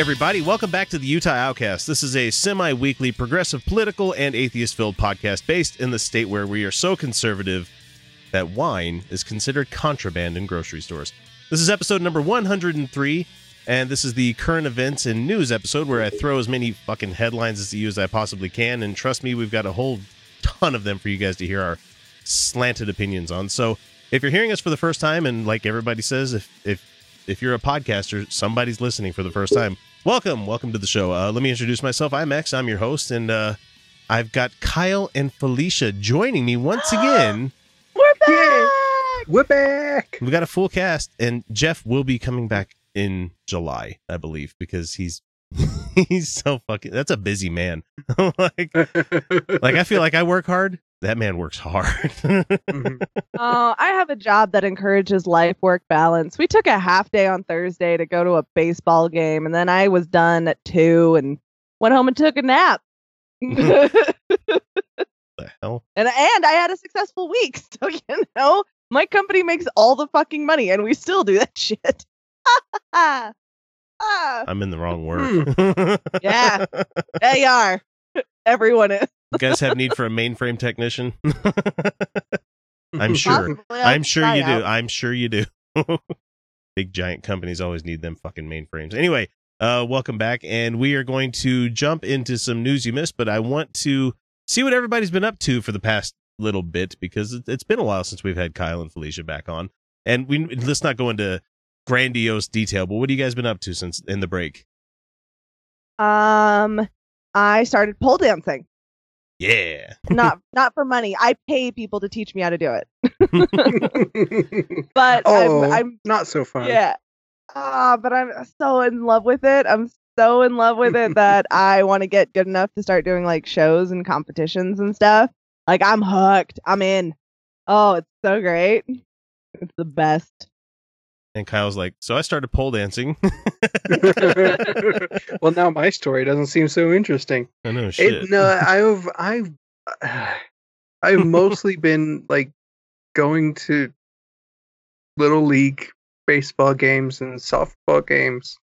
Everybody, welcome back to the Utah Outcast. This is a semi weekly progressive political and atheist filled podcast based in the state where we are so conservative that wine is considered contraband in grocery stores. This is episode number 103, and this is the current events and news episode where I throw as many fucking headlines as you as I possibly can. And trust me, we've got a whole ton of them for you guys to hear our slanted opinions on. So if you're hearing us for the first time, and like everybody says, if, if if you're a podcaster, somebody's listening for the first time. Welcome, welcome to the show. Uh, let me introduce myself. I'm X. I'm your host, and uh, I've got Kyle and Felicia joining me once again. We're back. Yay. We're back. We got a full cast, and Jeff will be coming back in July, I believe, because he's he's so fucking. That's a busy man. like, like I feel like I work hard. That man works hard. Mhm. Oh, I have a job that encourages life work balance. We took a half day on Thursday to go to a baseball game, and then I was done at two and went home and took a nap. and the hell? and I had a successful week. So you know, my company makes all the fucking money, and we still do that shit. ah, I'm in the wrong word. Yeah. they are. Everyone is. You guys have need for a mainframe technician? I'm sure. Possibly, I'll I'm sure try you do. I'm sure you do. Big giant companies always need them fucking mainframes. Anyway, uh, welcome back, and we are going to jump into some news you missed. But I want to see what everybody's been up to for the past little bit because it's been a while since we've had Kyle and Felicia back on, and we let's not go into grandiose detail. But what have you guys been up to since in the break? Um, I started pole dancing. Yeah, not not for money. I pay people to teach me how to do it. But oh, I'm, I'm not so fun. yeah. Ah, but I'm so in love with it. I'm so in love with it that I want to get good enough to start doing like shows and competitions and stuff. Like I'm hooked. I'm in. Oh, it's so great. It's the best. And Kyle's like, so I started pole dancing. well, now my story doesn't seem so interesting. I know shit. It, no, I've I've I've mostly been like going to little league baseball games and softball games.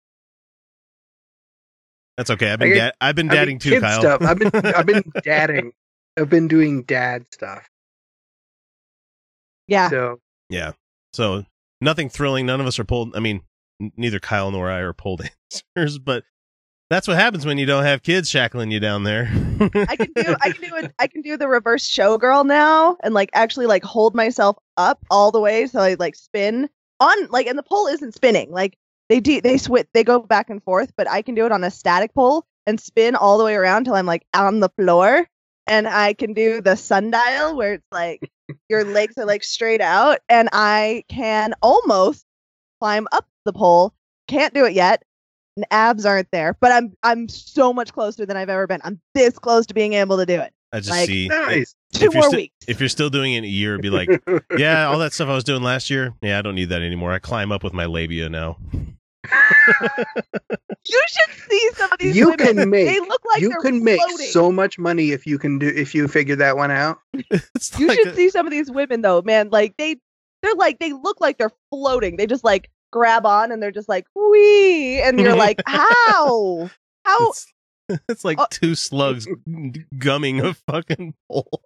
That's okay. I've been I da- I've been I mean, dadding too, Kyle. Stuff. I've been I've been dadding. I've been doing dad stuff. Yeah. So Yeah. So nothing thrilling. None of us are pole. I mean, neither Kyle nor I are pole dancers, but that's what happens when you don't have kids shackling you down there. I can do I can do it I can do the reverse showgirl now and like actually like hold myself up all the way so I like spin on like and the pole isn't spinning. Like they do they switch they go back and forth, but I can do it on a static pole and spin all the way around till I'm like on the floor. And I can do the sundial where it's like your legs are like straight out and I can almost climb up the pole. Can't do it yet. And abs aren't there, but I'm I'm so much closer than I've ever been. I'm this close to being able to do it. I just Like- see. nice. Two If you're more sti- weeks. If you're still doing it in a year, be like, yeah, all that stuff I was doing last year. Yeah, I don't need that anymore. I climb up with my labia now. You should see some of these You women. can make- They look like you they're can make so much money if you can do if you figure that one out. It's You like should a- see some of these women though, man. Like they, they're like they look like they're floating. They just like grab on and they're just like wee, and you're like, how? How It's, it's like Oh. two slugs gumming a fucking pole.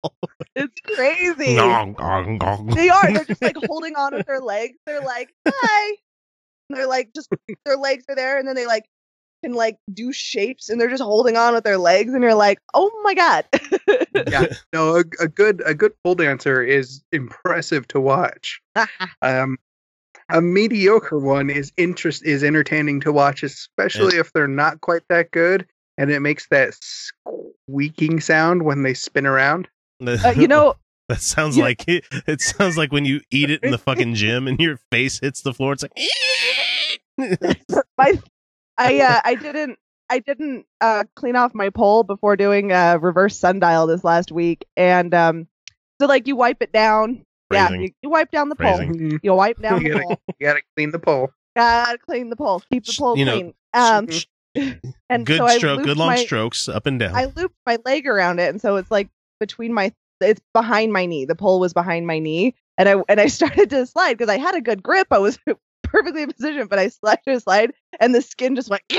it's crazy. Gong, gong, gong. They are. They're just like holding on with their legs. They're like, hi. And they're like, just their legs are there, and then they like can like do shapes, and they're just holding on with their legs, and you're like, oh my god. Yeah. No, a, a good a good pole dancer is impressive to watch. Um, a mediocre one is interest is entertaining to watch, especially if they're not quite that good, and it makes that squeaking sound when they spin around. Uh, you know, that sounds you- like it, it sounds like when you eat it in the fucking gym and your face hits the floor. It's like my I uh, I didn't I didn't uh, clean off my pole before doing uh, reverse sundial this last week, and um, so like you wipe it down. Yeah, you, you wipe down the Phrasing. pole. Mhm. You wipe down You the gotta- pole. You gotta clean the pole. Gotta clean the pole. Keep the pole you know, clean. Um, and good so stroke, good long my, strokes up and down. I looped my leg around it, and so it's like between my it's behind my knee. The pole was behind my knee, and I and I started to slide because I had a good grip. I was perfectly in position, but I slid to slide, and the skin just went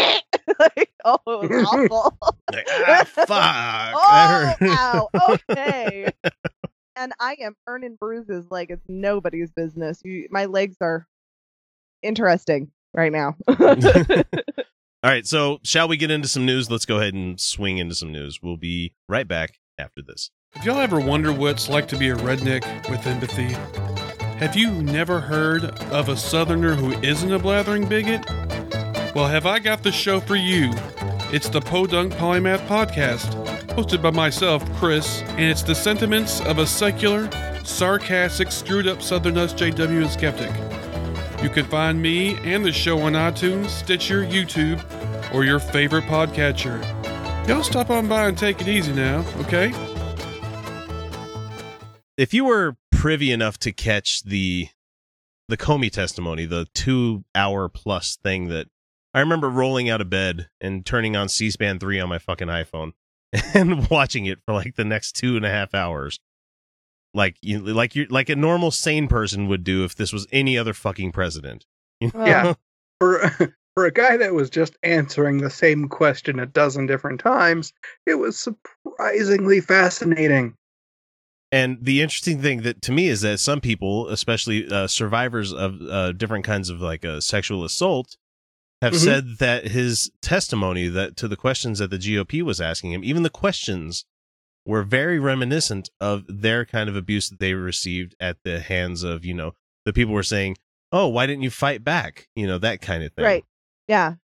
like oh, it was awful. Like, ah, fuck. Oh, hurt. ow, okay. and I am earning bruises like it's nobody's business. You, my legs are interesting right now. All right, so shall we get into some news? Let's go ahead and swing into some news. We'll be right back after this. Have y'all ever wondered what it's like to be a redneck with empathy? Have you never heard of a southerner who isn't a blathering bigot? Well, have I got the show for you? It's the Podunk Polymath Podcast, hosted by myself, Chris, and it's the sentiments of a secular, sarcastic, screwed up southern SJW and skeptic. You can find me and the show on iTunes, Stitcher, YouTube, or your favorite podcatcher. Y'all stop on by and take it easy now, okay? If you were privy enough to catch the the Comey testimony, the two hour plus thing that I remember rolling out of bed and turning on C-SPAN three on my fucking iPhone and watching it for like the next two and a half hours, like you like you like a normal sane person would do if this was any other fucking president. You know? Yeah. For for a guy that was just answering the same question a dozen different times, it was surprisingly fascinating. And the interesting thing that to me is that some people, especially uh, survivors of uh, different kinds of like uh, sexual assault, have Mhm. said that his testimony that to the questions that the GOP was asking him, even the questions were very reminiscent of their kind of abuse that they received at the hands of, you know, the people were saying, "Oh, why didn't you fight back?" You know, that kind of thing. right. Yeah.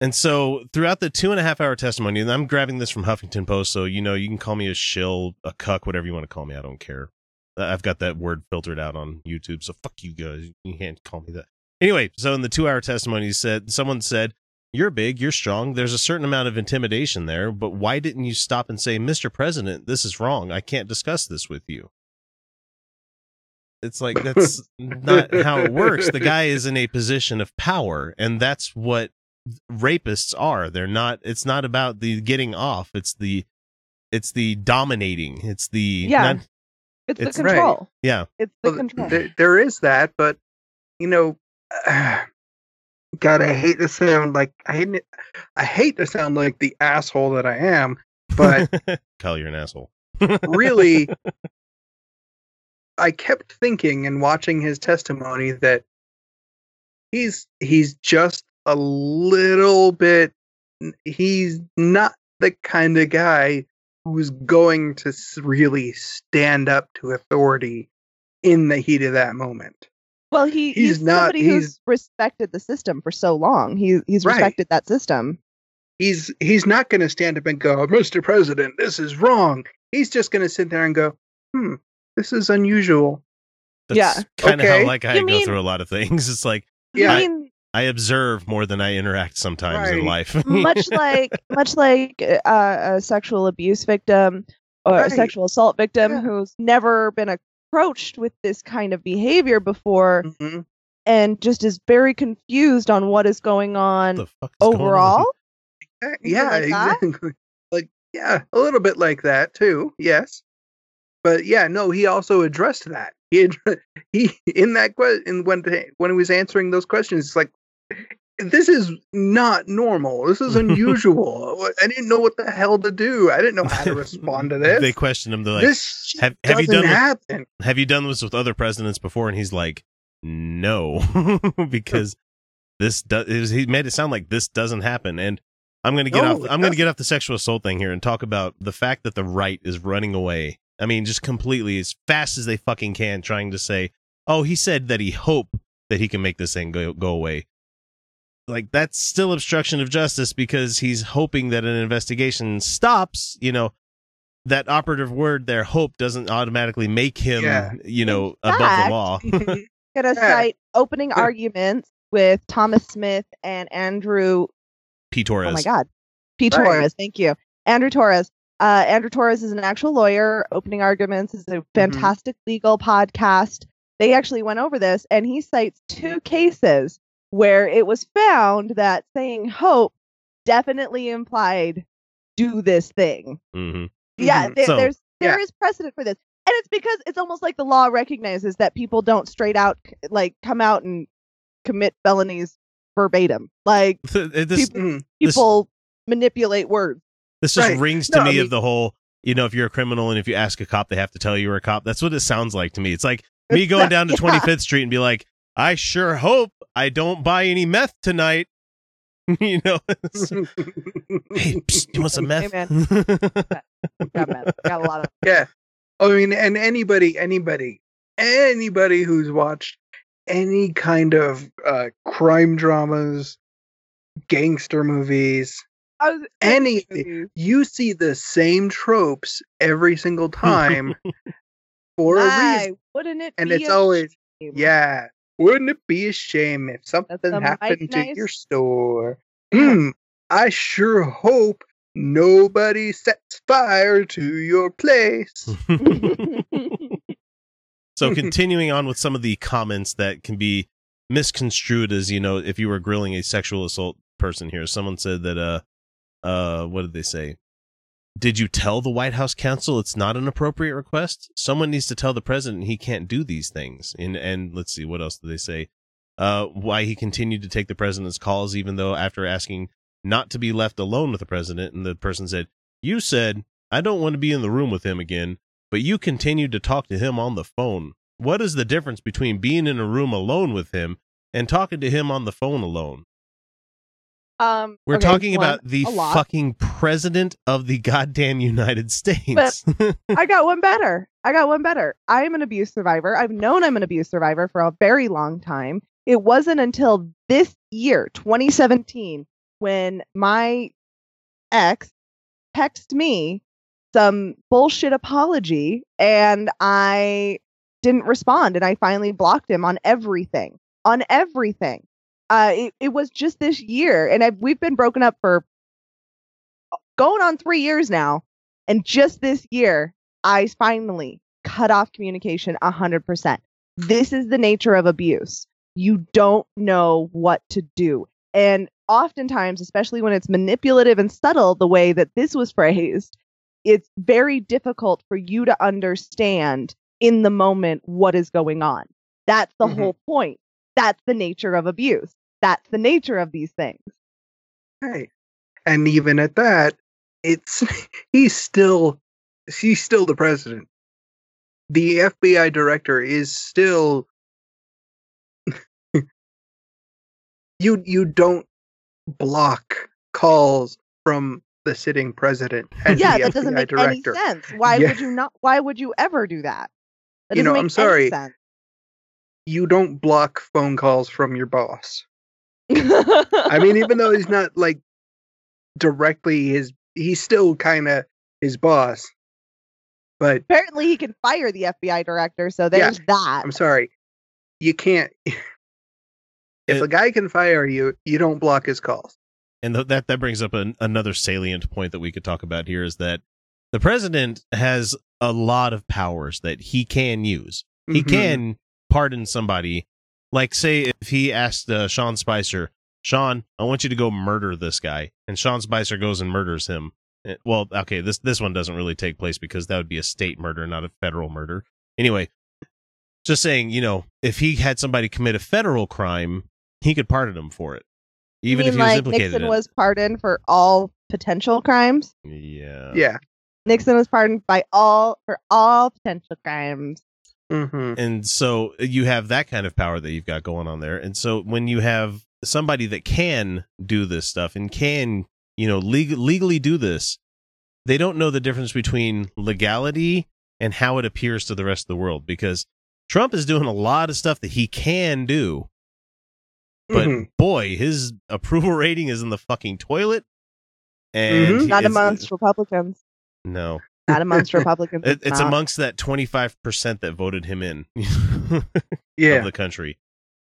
And so throughout the two and a half hour testimony, and I'm grabbing this from Huffington Post, so you know you can call me a shill, a cuck, whatever you want to call me. I don't care. I've got that word filtered out on YouTube, so fuck you guys. You can't call me that. Anyway, so in the two hour testimony, said someone said, "You're big, you're strong. There's a certain amount of intimidation there, but why didn't you stop and say, Mr. President, this is wrong. I can't discuss this with you." It's like that's not how it works. The guy is in a position of power, and that's what rapists are. They're not. It's not about the getting off. It's the, it's the dominating. It's the Yeah. not- It's, It's- the Right. control. yeah. It's the Well, control. there, there is that, but you know, God, I hate to sound like I hate I hate to sound like the asshole that I am, but Kyle, you're an asshole. really, I kept thinking and watching his testimony that he's he's just a little bit. He's not the kind of guy who's going to really stand up to authority in the heat of that moment. well, he, he's he's, not- somebody he's- who's respected the system for so long. He he's Right. respected that system. He's he's not going to stand up and go, "Mr. President, this is wrong." He's just going to sit there and go, "Hmm, this is unusual." That's Yeah. kind of Okay. how like I You go mean- through a lot of things. It's like Yeah. I mean, I observe more than I interact sometimes in life. much like much like uh, a sexual abuse victim or a sexual assault victim Yeah. who's never been approached with this kind of behavior before Mhm. and just is very confused on what is going on the fuck is going on? overall. Uh, Yeah, like that? exactly. Like yeah, a little bit like that too. Yes, but yeah, no, he also addressed that. He he in that question when when he was answering those questions, it's like this is not normal. This is unusual. I didn't know what the hell to do. I didn't know how to respond to this. they question him. They're like, this have- have you done with- happen. "Have you done this with other presidents before?" And he's like, "No," because this does. He made it sound like this doesn't happen. And I'm going to get No, off. I'm going to get off the sexual assault thing here and talk about the fact that the right is running away. I mean, just completely as fast as they fucking can, trying to say, "Oh, he said that he hoped that he can make this thing go go away." Like that's still obstruction of justice because he's hoping that an investigation stops. You know, that operative word there, hope, doesn't automatically make him, Yeah. you know, In above fact- the law. Gonna Yeah. cite opening Yeah. arguments with Thomas Smith and Andrew P. Torrez. Oh my God. P. Right. Torrez. Thank you. Andrew Torrez. Uh, Andrew Torrez is an actual lawyer. Opening Arguments is a fantastic legal podcast. They actually went over this, and he cites two cases where it was found that saying hope definitely implied do this thing. hmm Yeah, Mhm. there, So- there's there Yeah. is precedent for this, and it's because it's almost like the law recognizes that people don't straight out like come out and commit felonies verbatim. Like This People- Mhm. This- people manipulate words. this just Right. rings to No, I me of the whole. You know, if you're a criminal and if you ask a cop, they have to tell you you're a cop. That's what it sounds like to me. It's like me going down to yeah. 25th Street and be like, "I sure hope I don't buy any meth tonight." you know, it's- hey, psst, you want some meth? Got, mad. Got a lot of yeah. I mean, and anybody, anybody, anybody who's watched any kind of uh, crime dramas, gangster movies, I was, Anything. you see the same tropes every single time for a reason. wouldn't it? And be it's a always, shame? yeah. Wouldn't it be a shame if something happened to nice- your store? Hmm. I sure hope nobody sets fire to your place. So continuing on with some of the comments that can be misconstrued as, you know, if you were grilling a sexual assault person here. Someone said that uh uh what did they say? Did you tell the White House counsel it's not an appropriate request? Someone needs to tell the president he can't do these things. And and let's see what else did they say? Uh why he continued to take the president's calls even though after asking not to be left alone with the president and the person said, "You said I don't want to be in the room with him again." but you continued to talk to him on the phone. What is the difference between being in a room alone with him and talking to him on the phone alone? Um, We're okay, talking one, about the fucking president of the goddamn United States. I got one better. I got one better. I am an abuse survivor. I've known I'm an abuse survivor for a very long time. It wasn't until this year, 2017, when my ex texted me some bullshit apology and I didn't respond and I finally blocked him on everything. On everything. Uh it, it was just this year and I've, we've been broken up for going on 3 years now and just this year I finally cut off communication 100%. This is the nature of abuse. You don't know what to do. And oftentimes, especially when it's manipulative and subtle, the way that this was phrased, it's very difficult for you to understand in the moment what is going on. That's the Mhm. whole point. That's the nature of abuse. That's the nature of these things. Right. And even at that, it's he's still he's still the president. The FBI director is still you you don't block calls from the sitting president yeah, that doesn't make director. any sense. Why Yeah. would you not? Why would you ever do that? That You know, I'm sorry. Any sense. You don't block phone calls from your boss. I mean, even though he's not like directly his, he's still kind of his boss. But apparently he can fire the FBI director, so there's that. I'm sorry, you can't. If It- a guy can fire you, you don't block his calls. and th- that that brings up an, another salient point that we could talk about here is that the president has a lot of powers that he can use. He Mhm. can pardon somebody. Like, say, if he asked uh, Sean Spicer, Sean, I want you to go murder this guy, and Sean Spicer goes and murders him. Eh, Well, okay, this this one doesn't really take place because that would be a state murder, not a federal murder. Anyway, just saying, you know, if he had somebody commit a federal crime, he could pardon him for it. even you if mean he was like implicated Nixon in it. was pardoned for all potential crimes? Yeah. yeah. Nixon was pardoned by all for all potential crimes. Hmm And so you have that kind of power that you've got going on there. And so when you have somebody that can do this stuff and can, you know, leg- legally do this, they don't know the difference between legality and how it appears to the rest of the world because Trump is doing a lot of stuff that he can do. But Mhm. boy, his approval rating is in the fucking toilet. And Mhm. Not amongst Republicans. No. Not amongst Republicans. It, it's not. amongst that 25% that voted him in. Yeah. of the country.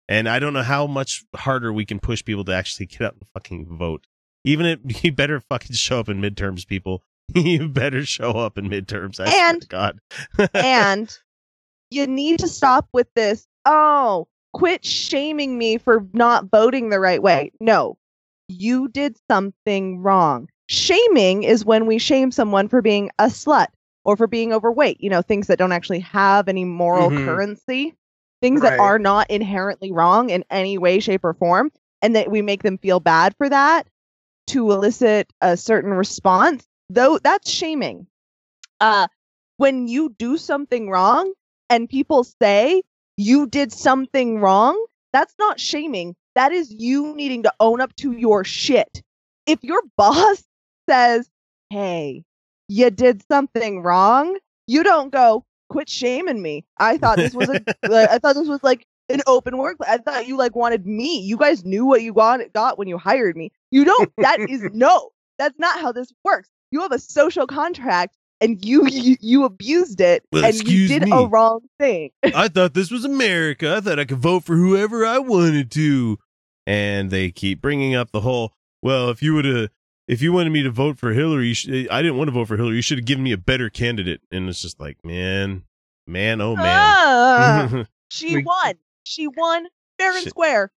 And I don't know how much harder we can push people to actually get out and fucking vote. Even if you better fucking show up in midterms, people. you better show up in midterms. I And- God. and you need to stop with this. Oh, quit shaming me for not voting the right way. No, you did something wrong. Shaming is when we shame someone for being a slut or for being overweight, you know, things that don't actually have any moral Mhm. currency, things Right. that are not inherently wrong in any way, shape, or form, and that we make them feel bad for that to elicit a certain response. Though that's shaming. Uh, when you do something wrong and people say you did something wrong, that's not shaming. That is you needing to own up to your shit. If your boss says, hey, you did something wrong, you don't go, quit shaming me. I thought this was a, I thought this was like an open work. I thought you like wanted me. You guys knew what you got, got when you hired me. You don't, that is no, that's not how this works. You have a social contract and you you, you abused it Well, and you did me. a wrong thing. I thought this was America. I thought I could vote for whoever I wanted to. And they keep bringing up the whole, well, if you would have, if you wanted me to vote for Hillary, you sh- I didn't want to vote for Hillary. You should have given me a better candidate. And it's just like, man, man, oh man. Ah, she We- won. She won fair and Shit. square.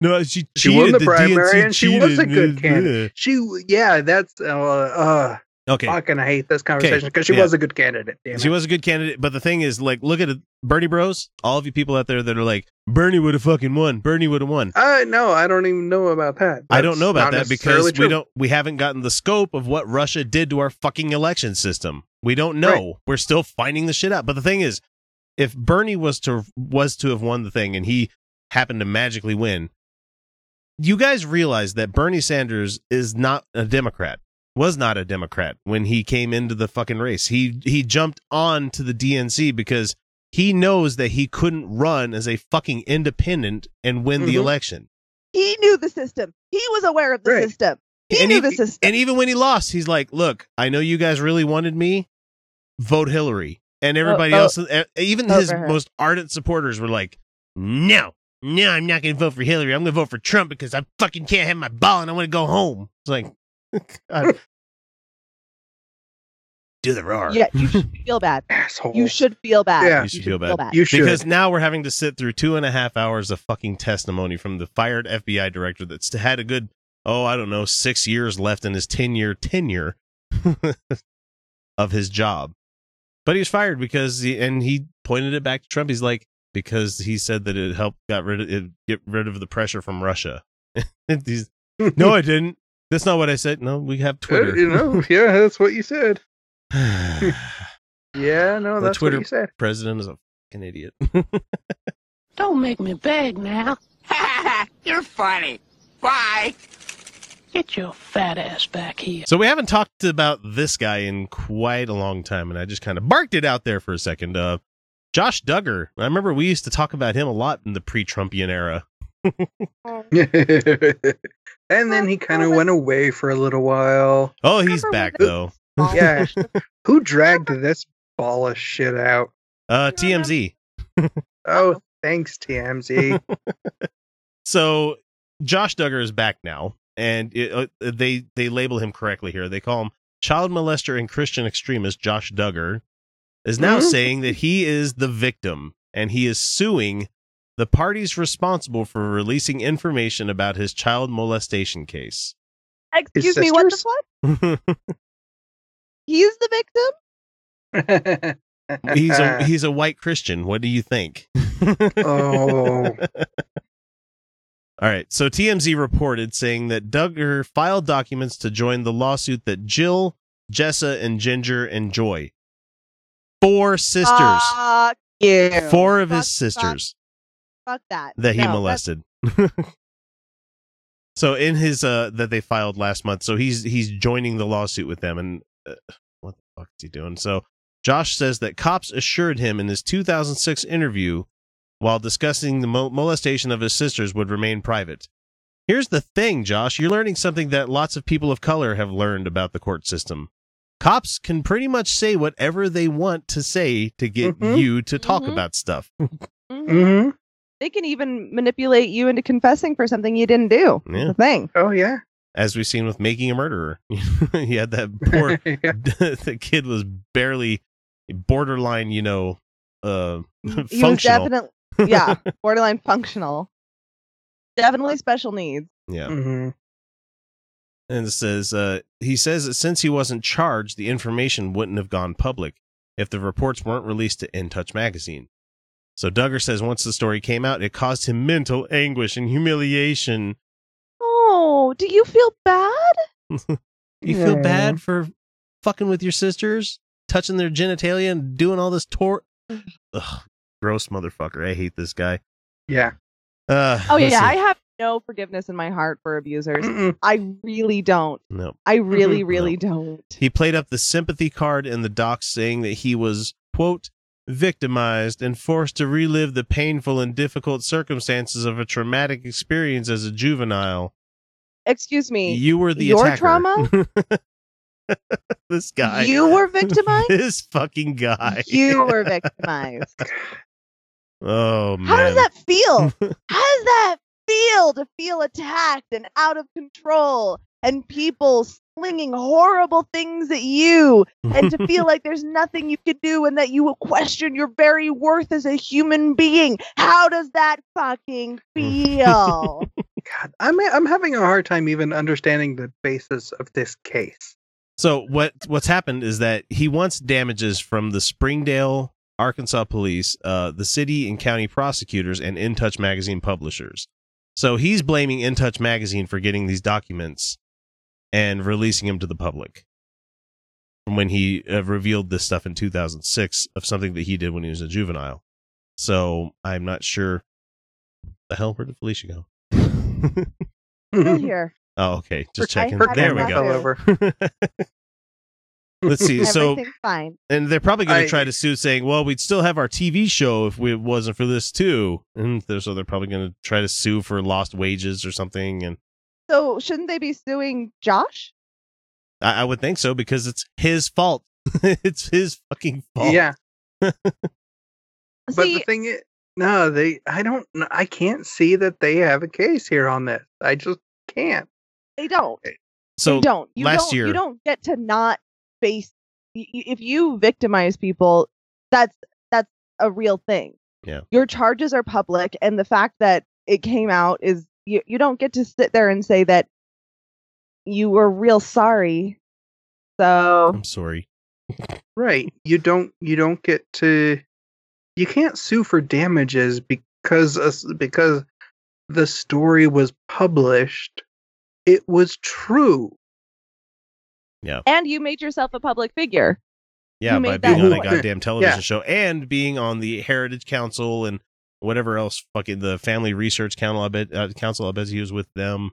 no, she She won cheated. the primary DNC and she was a good Uh, candidate. She, yeah, that's uh, uh Okay. fucking I hate this conversation because she yeah. was a good candidate. She it. was a good candidate, but the thing is, like, look at it, Bernie Bros. All of you people out there that are like, Bernie would have fucking won. Bernie would have won. Uh, no, I don't even know about that. I don't know about that because we don't we haven't gotten the scope of what Russia did to our fucking election system. We don't know. Right. We're still finding the shit out. But the thing is, if Bernie was to was to have won the thing and he happened to magically win, you guys realize that Bernie Sanders is not a Democrat. Was not a Democrat when he came into the fucking race. He he jumped on to the DNC because he knows that he couldn't run as a fucking independent and win the Mhm. election. He knew the system. He was aware of the Right. system. He And knew he- the system. And even when he lost, he's like, "Look, I know you guys really wanted me. Vote Hillary." And everybody vote- else, e- even his her. most ardent supporters, were like, "No, no, I'm not going to vote for Hillary. I'm going to vote for Trump because I fucking can't have my ball and I want to go home." It's like, God. do the roar. yeah, you should feel bad. asshole. You should feel bad. Yeah. You should feel bad. You should. Because now we're having to sit through two and a half hours of fucking testimony from the fired FBI director that's had a good, oh, I don't know, six years left in his 10 year tenure of his job. But he was fired because, he, and he pointed it back to Trump. He's like, because he said that it helped got rid of it, get rid of the pressure from Russia. He's, no, I didn't. That's not what I said. No, we have Uh, Twitter. you know, yeah, that's what you said. Yeah, no, The that's Twitter- what you said. President is a fucking idiot. Don't make me beg now. You're funny. Bye. Get your fat ass back here. So we haven't talked about this guy in quite a long time, and I just kind of barked it out there for a second. Uh, Josh Duggar. I remember we used to talk about him a lot in the pre-Trumpian era. and then he kind of went away for a little while. Oh, he's back when- though. Yeah. Who dragged this ball of shit out? Uh, TMZ. Oh, thanks, TMZ. So Josh Duggar is back now, and it, uh, they they label him correctly here. They call him child molester and Christian extremist. Josh Duggar is now Mhm. saying that he is the victim, and he is suing the parties responsible for releasing information about his child molestation case. Excuse me, what the fuck? He's the victim? he's a he's a white Christian. What do you think? oh, All right. So TMZ reported saying that Duggar filed documents to join the lawsuit that Jill, Jessa, and Jinger and Joy. Four sisters. Fuck you. Four of his Fuck, sisters Fuck, fuck that. that he No, molested. so in his uh that they filed last month, so he's he's joining the lawsuit with them and uh, what the fuck is he doing? So Josh says that cops assured him in his 2006 interview while discussing the molestation of his sisters would remain private. Here's the thing, Josh, you're learning something that lots of people of color have learned about the court system. Cops can pretty much say whatever they want to say to get Mhm. you to talk Mhm. about stuff. Mhm. Mm-hmm. They can even manipulate you into confessing for something you didn't do. Yeah. The thing. Oh yeah. as we've seen with making a murderer. he had that poor yeah. the kid was barely borderline, you know, uh He was definitely, yeah, borderline functional. Definitely special needs. yeah. hmm And it says uh he says that since he wasn't charged, the information wouldn't have gone public if the reports weren't released to In Touch magazine. So Duggar says once the story came out, it caused him mental anguish and humiliation. Oh, do you feel bad? You feel bad for fucking with your sisters, touching their genitalia and doing all this tor Ugh, gross motherfucker. I hate this guy. Yeah. Uh, Oh yeah, see. I have no forgiveness in my heart for abusers. Mm-mm. I really don't. no. I really, really don't. He played up the sympathy card in the docs, saying that he was quote victimized and forced to relive the painful and difficult circumstances of a traumatic experience as a juvenile. Excuse me. You were the your attacker. trauma? this guy. You were victimized. this fucking guy. you were victimized. Oh man. How does that feel? How does that feel to feel attacked and out of control and people slinging horrible things at you and to feel like there's nothing you can do and that you will question your very worth as a human being? How does that fucking feel? God, I'm I'm having a hard time even understanding the basis of this case. So what what's happened is that he wants damages from the Springdale, Arkansas police, uh, the city and county prosecutors, and In Touch magazine publishers. So he's blaming In Touch magazine for getting these documents and releasing him to the public. From when he uh, revealed this stuff in 2006 of something that he did when he was a juvenile. So I'm not sure. The hell, where did Felicia go? Still here. oh, okay. Just I checking. There we go. over. Let's see. So fine. and they're probably going to try to sue, saying, "Well, we'd still have our TV show if we, it wasn't for this too." And they're, so they're probably going to try to sue for lost wages or something. And So shouldn't they be suing Josh? I, I would think so because it's his fault. it's his fucking fault. Yeah, but See, the thing is, no, they. I don't. I can't see that they have a case here on this. I just can't. they don't. Eh, so you don't. You last don't, year- you don't get to not face. y- y- If you victimize people, that's that's a real thing. Yeah. Your charges are public, and the fact that it came out is you. You don't get to sit there and say that you were real sorry. So I'm sorry. Right. You don't. You don't get to. You can't sue for damages because us- because the story was published. It was true. Yeah. And you made yourself a public figure. Yeah, Who by made being that on a goddamn television Yeah. show and being on the Heritage Council and whatever else, fucking the Family Research Council. I bet, uh, Council. I bet he was with them.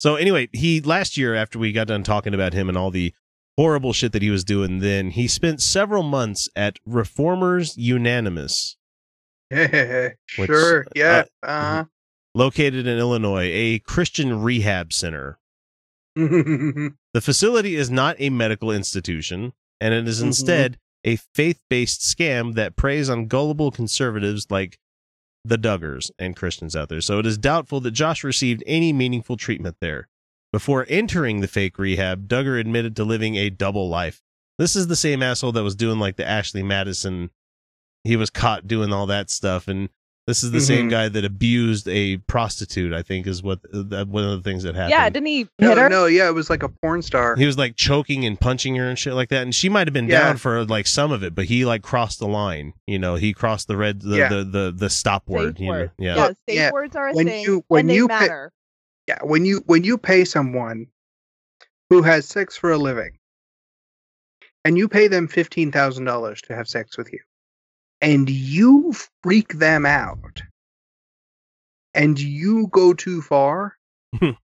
So anyway, he last year after we got done talking about him and all the horrible shit that he was doing, then he spent several months at Reformers Unanimous, Which, sure. Yeah. uh, Uh, located in Illinois, a Christian rehab center. The facility is not a medical institution, and it is Mhm. instead a faith based scam that preys on gullible conservatives like the Duggars and Christians out there. So it is doubtful that Josh received any meaningful treatment there. Before entering the fake rehab, Duggar admitted to living a double life. This is the same asshole that was doing like the Ashley Madison. He was caught doing all that stuff, and This is the same Mhm. guy that abused a prostitute. I think is what that one of the things that happened. Yeah, didn't he No, hit her? no, yeah, it was like a porn star. he was like choking and punching her and shit like that and she might have been Yeah. down for like some of it but he like crossed the line you know he crossed the red the Yeah. the the, the stop word Safe you know? yeah Yeah, Look, safe yeah, words are a when thing, you- when and they you pay- Yeah, when you when you pay someone who has sex for a living, and you pay them fifteen thousand dollars to have sex with you, and you freak them out, and you go too far. and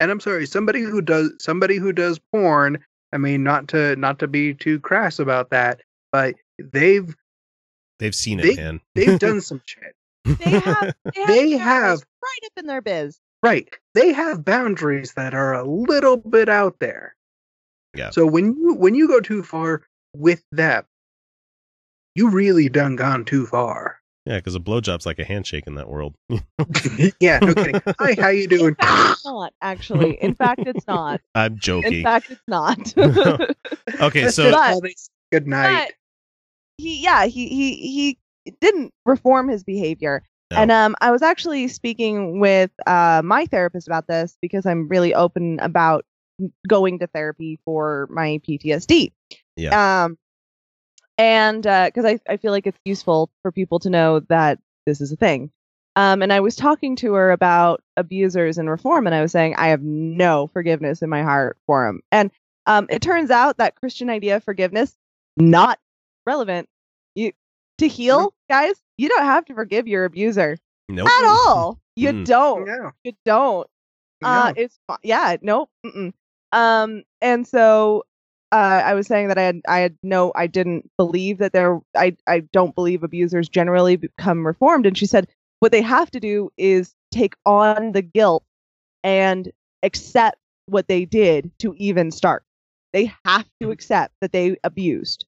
I'm sorry, somebody who does somebody who does porn. I mean, not to not to be too crass about that, but they've they've seen it They- man they've done some shit. They have. They have, They have- right up in their biz. Right. They have boundaries that are a little bit out there. Yeah. So when you when you go too far with them, you really done gone too far. yeah because a blowjob's like a handshake in that world yeah, no kidding. Hi, how you doing? In fact, it's not actually. In fact, it's not. i'm joking. In fact, it's not. okay so But- how they say good night. He, yeah, he he he didn't reform his behavior. No. And um, I was actually speaking with uh, my therapist about this because I'm really open about going to therapy for my PTSD. Yeah. Um, and because I I feel like it's useful for people to know that this is a thing. Um, and I was talking to her about abusers and reform, and I was saying I have no forgiveness in my heart for them. And um, it turns out that Christian idea of forgiveness not relevant. You to heal, guys, you don't have to forgive your abuser nope at all. You Mm. don't. No, You don't. Uh, no. it's fi- yeah, nope. Mm-mm. Um, and so uh, I was saying that I had I had no, I didn't believe that there. I I don't believe abusers generally become reformed. And she said what they have to do is take on the guilt and accept what they did to even start. They have to Mhm. accept that they abused.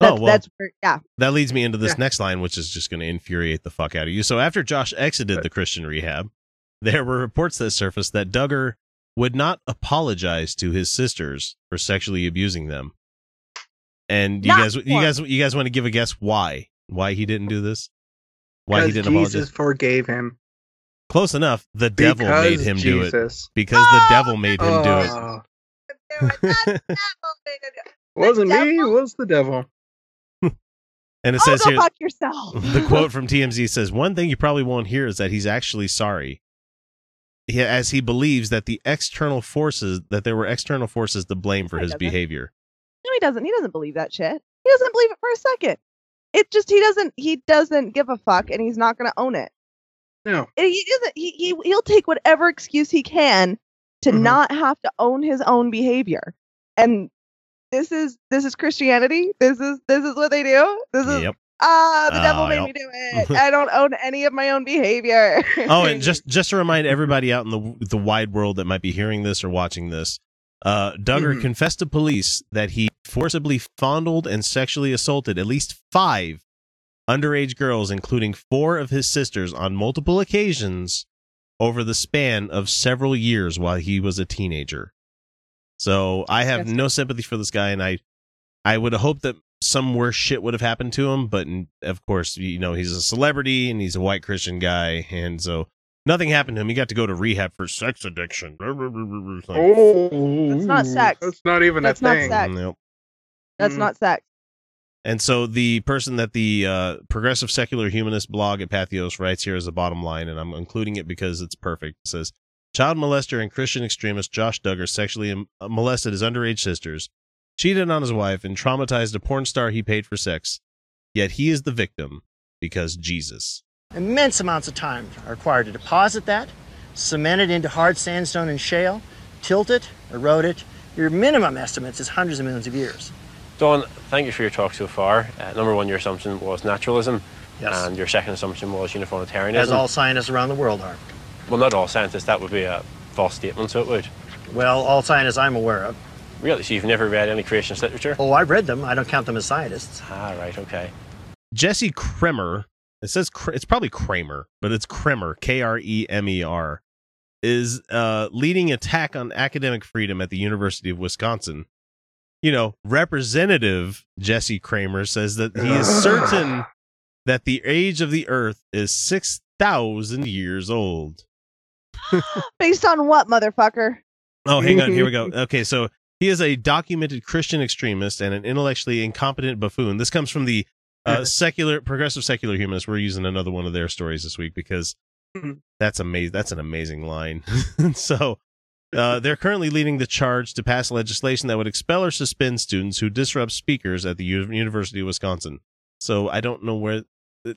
Oh, That's, well. that's where, yeah. that leads me into this Yeah. next line which is just going to infuriate the fuck out of you so after josh exited the christian rehab there were reports that surfaced that duggar would not apologize to his sisters for sexually abusing them and you Not guys you one. guys you guys want to give a guess why why he didn't do this why he didn't Jesus apologize forgave him. close enough the devil made him do it Jesus. because the devil made him do it Oh, wasn't me, it was the devil. and it Oh, says go here fuck yourself. the quote from TMZ says one thing you probably won't hear is that he's actually sorry. He, as he believes that the external forces that there were external forces to blame for No, he his doesn't. behavior. No, he doesn't. He doesn't believe that shit. He doesn't believe it for a second. It just he doesn't he doesn't give a fuck and he's not gonna own it. No. He doesn't he, he he'll take whatever excuse he can to Mhm. not have to own his own behavior. And this is this is Christianity. This is this is what they do. This is Yep. Ah the devil Oh, made yep. me do it. I don't own any of my own behavior. Oh, and just just to remind everybody out in the the wide world that might be hearing this or watching this, uh, Duggar Mhm. confessed to police that he forcibly fondled and sexually assaulted at least five underage girls, including four of his sisters, on multiple occasions over the span of several years while he was a teenager. So I have no sympathy for this guy, and I I would hope that some worse shit would have happened to him, but of course, you know, he's a celebrity and he's a white Christian guy, and so nothing happened to him. He got to go to rehab for sex addiction. It's Oh, That's not sex. That's not even That's a not thing. sex. nope. That's Mm. not sex. And so the person that the uh, progressive secular humanist blog at Patheos writes here as a bottom line, and I'm including it because it's perfect. It says, Child molester and Christian extremist Josh Duggar sexually molested his underage sisters, cheated on his wife, and traumatized a porn star he paid for sex. Yet he is the victim because Jesus. Immense amounts of time are required to deposit that, cement it into hard sandstone and shale, tilt it, erode it. Your minimum estimates is hundreds of millions of years. Don, thank you for your talk so far. Uh, number one, your assumption was naturalism, Yes. and your second assumption was uniformitarianism. As all scientists around the world are. well, not all scientists. That would be a false statement, so it would. Well, all scientists I'm aware of. Really? So you've never read any creationist literature? Oh, I've read them. I don't count them as scientists. Ah, right. Okay. Jesse Kremer, it says it's probably Kramer, but it's Kremer, K R E M E R, is uh, leading attack on academic freedom at the University of Wisconsin. You know, Representative Jesse Kramer says that he is certain that the age of the Earth is six thousand years old. Based on what, motherfucker? Oh, hang on. Here we go. Okay, so he is a documented Christian extremist and an intellectually incompetent buffoon. This comes from the uh, secular, progressive secular humanist. We're using another one of their stories this week because Mhm. that's amazing. That's an amazing line. so uh, they're currently leading the charge to pass legislation that would expel or suspend students who disrupt speakers at the U- University of Wisconsin. So I don't know where.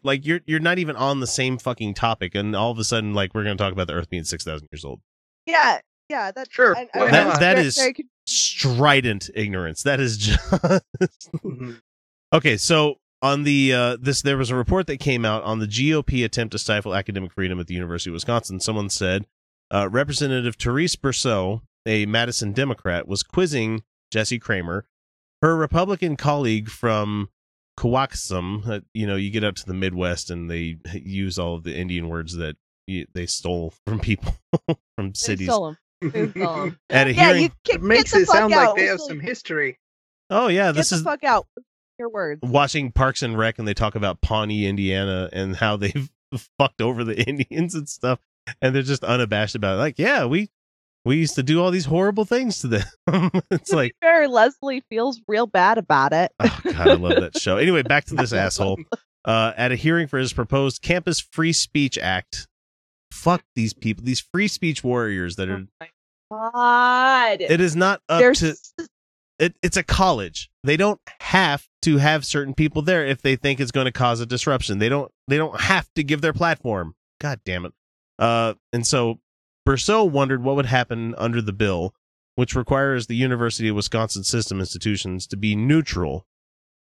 Like you're you're not even on the same fucking topic, and all of a sudden, like we're going to talk about the Earth being six thousand years old. Yeah, yeah, that's Sure, I- I why That not? that very- is very con- strident ignorance. That is just Mhm. okay. So on the uh, this, there was a report that came out on the GOP attempt to stifle academic freedom at the University of Wisconsin. Someone said uh, Representative Therese Berceau, a Madison Democrat, was quizzing Jesse Kremer, her Republican colleague from Kewaskum. Uh, you know, you get up to the Midwest and they use all of the Indian words that you, they stole from people from cities. They stole 'em. At a yeah, hearing, you kick, It makes it sound out. like they have some history. oh yeah, Get this the is fuck out. Your words. watching Parks and Rec and they talk about Pawnee, Indiana, and how they've fucked over the Indians and stuff, and they're just unabashed about it. Like, yeah, we we used to do all these horrible things to them. it's To be like, fair, Leslie feels real bad about it. oh god, I love that show. Anyway, back to this asshole. Uh, at a hearing for his proposed Campus Free Speech Act, fuck these people, these free speech warriors that are. God. It is not up There's to it, it's a college. They don't have to have certain people there if they think it's going to cause a disruption. They don't. They don't have to give their platform. God damn it. Uh, and so Berceau wondered what would happen under the bill, which requires the University of Wisconsin system institutions to be neutral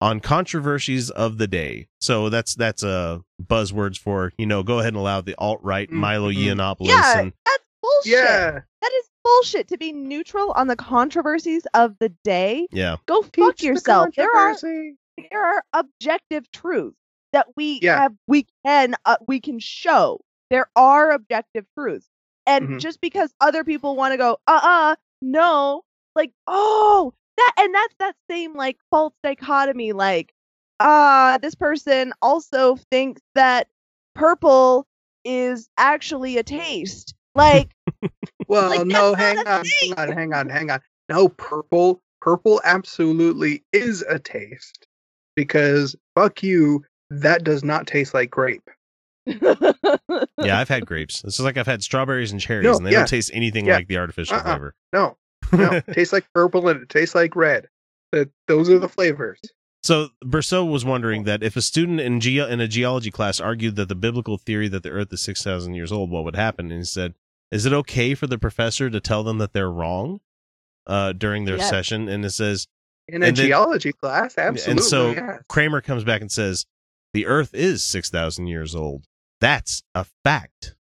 on controversies of the day. So that's that's uh buzzwords for you know go ahead and allow the alt right Milo Mhm. Yiannopoulos yeah, and that's bullshit. Yeah. That is bullshit to be neutral on the controversies of the day. yeah Go fuck Teach the yourself. There are there are objective truths that we Yeah. have we can uh, we can show. There are objective truths. And Mhm. just because other people want to go, uh-uh, no, like, oh, that and that's that same like false dichotomy, like, uh, this person also thinks that purple is actually a taste. Like, Well, Like, no, hang on, hang on, hang on, hang on. No, purple, purple absolutely is a taste because fuck you, that does not taste like grape. yeah I've had grapes. It's just like I've had strawberries and cherries, No, and they yeah. don't taste anything Yeah. like the artificial Uh-uh. flavor. No, no, it tastes like purple and it tastes like red. That those are the flavors. So Berceau was wondering that if a student in ge- in a geology class argued that the biblical theory that the Earth is six thousand years old, what would happen? And he said, "Is it okay for the professor to tell them that they're wrong uh, during their Yes. session?" And it says, In a then- geology class, absolutely. and so yeah. Kremer comes back and says, "The Earth is six thousand years old. That's a fact."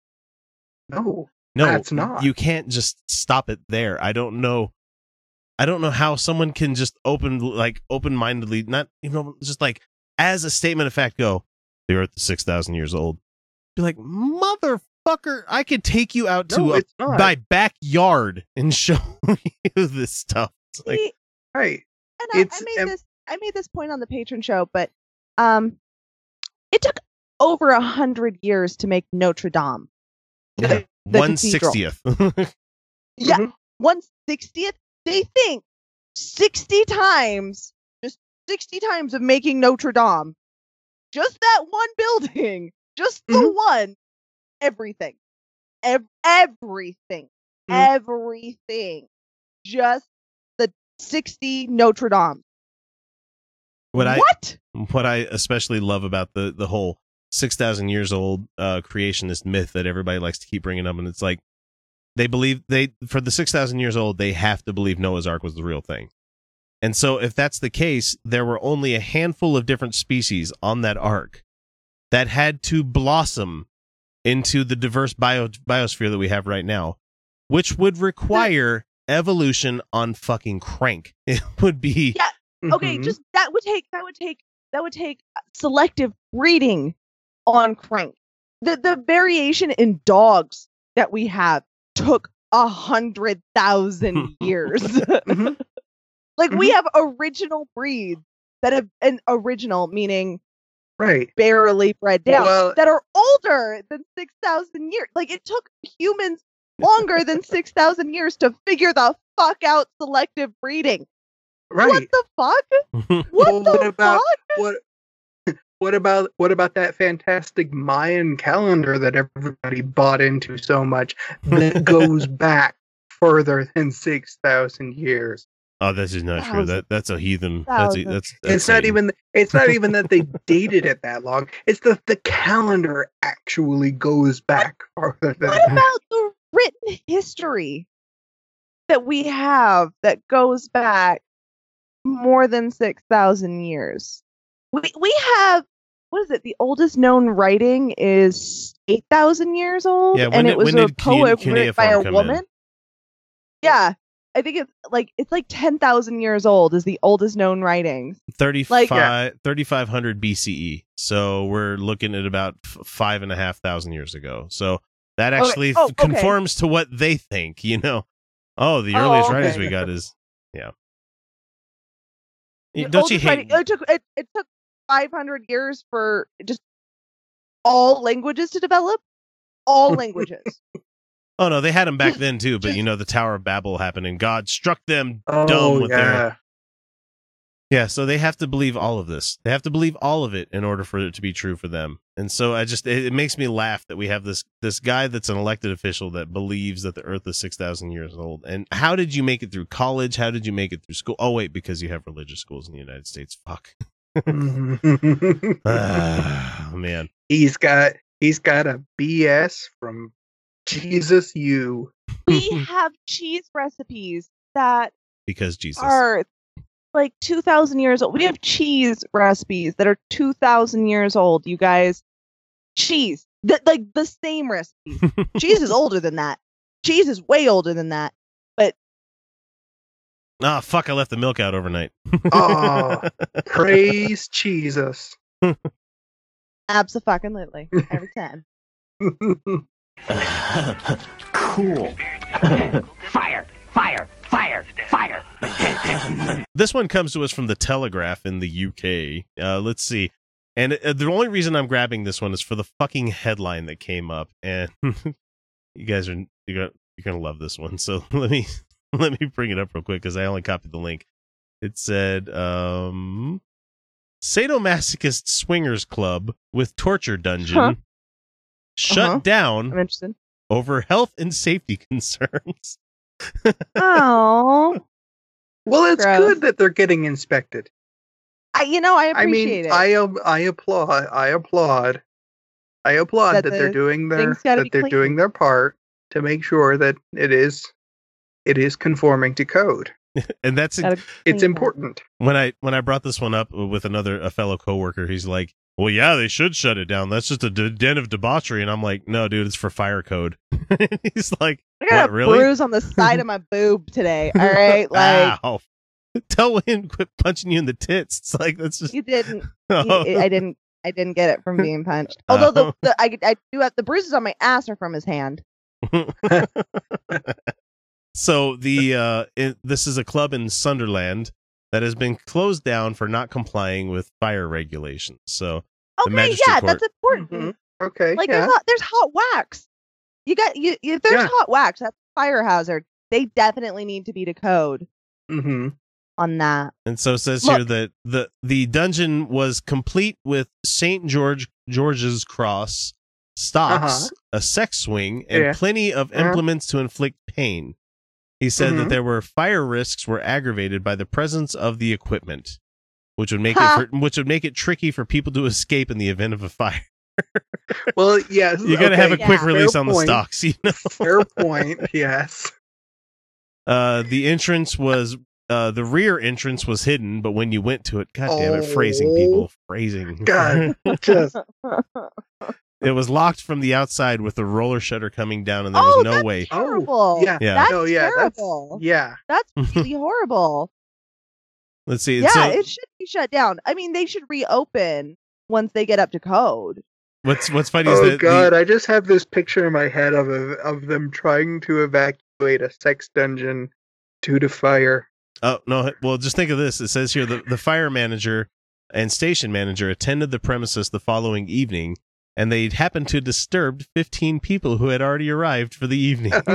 No, No, That's not. You can't just stop it there. I don't know. I don't know how someone can just open like open mindedly, not you know, just like as a statement of fact, go. The Earth is six thousand years old. Be like, motherfucker! I could take you out to No, a, my backyard and show you this stuff. It's like, See, right. and I, I made um, this I made this point on the patron show, but um, it took over a hundred years to make Notre Dame. yeah, the one sixtieth. Yeah, Mhm. one sixtieth. They think sixty times, just sixty times of making Notre Dame. Just that one building, just the Mhm. one. Everything, Ev- everything, Mhm. everything. Just the sixty Notre Dame. what I what? what I especially love about the the whole six thousand years old uh, creationist myth that everybody likes to keep bringing up, and it's like they believe they for the six thousand years old they have to believe Noah's Ark was the real thing, and so if that's the case, there were only a handful of different species on that ark that had to blossom into the diverse bio biosphere that we have right now, which would require evolution on fucking crank. It would be Yeah. Okay, Mhm. just that would take that would take that would take selective breeding on crank. The the variation in dogs that we have took a hundred thousand years. Mhm. like we have original breeds that have an original meaning Right. barely bred down Well- that are older than 6,000 years. Like it took humans longer than 6,000 years to figure the fuck out selective breeding. Right what the fuck? What Well, the what about fuck? what? What about what about that fantastic Mayan calendar that everybody bought into so much that goes back further than six thousand years? oh, that's just not true. That that's a heathen. That's a, that's, that's it's not Satan. even it's not even that they dated it that long. It's that the calendar actually goes back farther than What about the written history that we have that goes back more than 6,000 years? We, we have, what is it? The oldest known writing is 8,000 years old. Yeah, and did- it was a poem written by a come in? woman. Yeah. I think it's like it's like ten thousand years old is the oldest known writings. 35 Like- 3500 BCE. So we're looking at about f- five and a half thousand years ago. So that Okay. actually Oh, okay. conforms to what they think, you know. Oh, the Oh, earliest writings we got is yeah. The Don't you hate? writing- it took it, it took five hundred years for just all languages to develop. All languages. Oh no, they had them back then too. But you know, the Tower of Babel happened, and God struck them dumb Oh with their yeah. Yeah, so they have to believe all of this. They have to believe all of it in order for it to be true for them. And so I just it, it makes me laugh that we have this this guy that's an elected official that believes that the earth is 6000 years old. And how did you make it through college? How did you make it through school? Oh wait, because you have religious schools in the United States. Fuck. Ah, man. he's got he's got a BS from Jesus you. we have cheese recipes that Because Jesus. are like 2000 years old. We have cheese recipes that are 2000 years old, you guys. Cheese. Th- like the same recipe. cheese is older than that. Cheese is way older than that. Ah, fuck, I left the milk out overnight. Oh, praise Jesus. Absolutely. Every time. cool. fire, fire, fire, fire. this one comes to us from the Telegraph in the UK. Uh, let's see. And uh, the only reason I'm grabbing this one is for the fucking headline that came up, and you guys are you're gonna you're gonna love this one. So let me let me bring it up real quick because I only copied the link. It said, um, "Sadomasochist swingers club with torture dungeon Huh. shut Uh-huh. down I'm interested. over health and safety concerns." Oh, Well, it's Gross. good that they're getting inspected. I you know I I appreciate mean, it. I am- I applaud. I applaud. I applaud That that, they're doing their that they're clean. doing their part to make sure that it is it is conforming to code. and that's It's important. when I when I brought this one up with another a fellow coworker, he's like, "Well, yeah, they should shut it down. That's just a d- den of debauchery." And I'm like, "No, dude, it's for fire code." he's like, I got "What, a really?" bruise on the side of my boob today. All right, like Ow! Tell him quit punching you in the tits. It's like that's just. you didn't. Oh. he- I didn't. I didn't get it from being punched. Although the, the I, I do have the bruises on my ass are from his hand. So the uh, it, this is a club in Sunderland that has been closed down for not complying with fire regulations. So Okay, magistrate yeah, court. that's important. Mhm. Okay. Like yeah. there's hot, there's hot wax. You got you. If there's Yeah. hot wax, that's a fire hazard. They definitely need to be to code hmm on that. And so it says here that the the dungeon was complete with Saint George George's cross, stocks, Uh-huh. a sex swing, and Yeah. plenty of Uh-huh. implements to inflict pain. He said that Mhm. there were fire risks were aggravated by the presence of the equipment, which would make Ha. it for, which would make it tricky for people to escape in the event of a fire. Well, yes. You got to have a okay, quick Yeah. release fair on the point. stocks. You know, Fair point. Yes. uh, the entrance was. Uh, the rear entrance was hidden, but when you went to it, god damn it, phrasing Oh. people, phrasing. God, just It was locked from the outside with the roller shutter coming down, and there oh, was no that's way. Oh, terrible. yeah. Yeah. That's No, yeah, that's- yeah. That's really horrible. Let's see. Yeah, so it should be shut down. I mean, they should reopen once they get up to code. what's what's funny is Oh that God, the, I just have this picture in my head of a, of them trying to evacuate a sex dungeon due to fire. oh no, well, just think of this. It says here the the fire manager and station manager attended the premises the following evening, and they happened to disturb 15 people who had already arrived for the evening.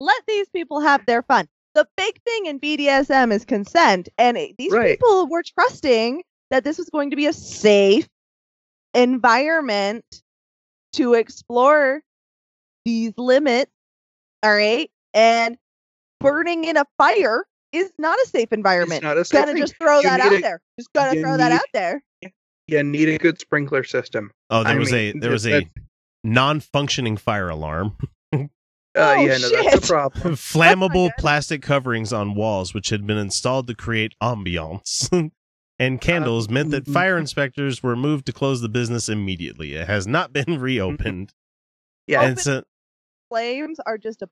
Let these people have their fun. The big thing in BDSM is consent, and these Right. people were trusting that this was going to be a safe environment to explore these limits. All right, and burning in a fire is not a safe environment. not a safe gonna thing. just throw You that out a- there. Just gonna you throw that out there. you need a good sprinkler system. oh, there I was mean, a there was a non-functioning fire alarm. Uh, Oh, yeah, no, that's shit. a problem. flammable plastic coverings on walls, which had been installed to create ambiance, and candles meant that mhm. fire inspectors were moved to close the business immediately. It has not been reopened. Yeah, and so, Flames are just a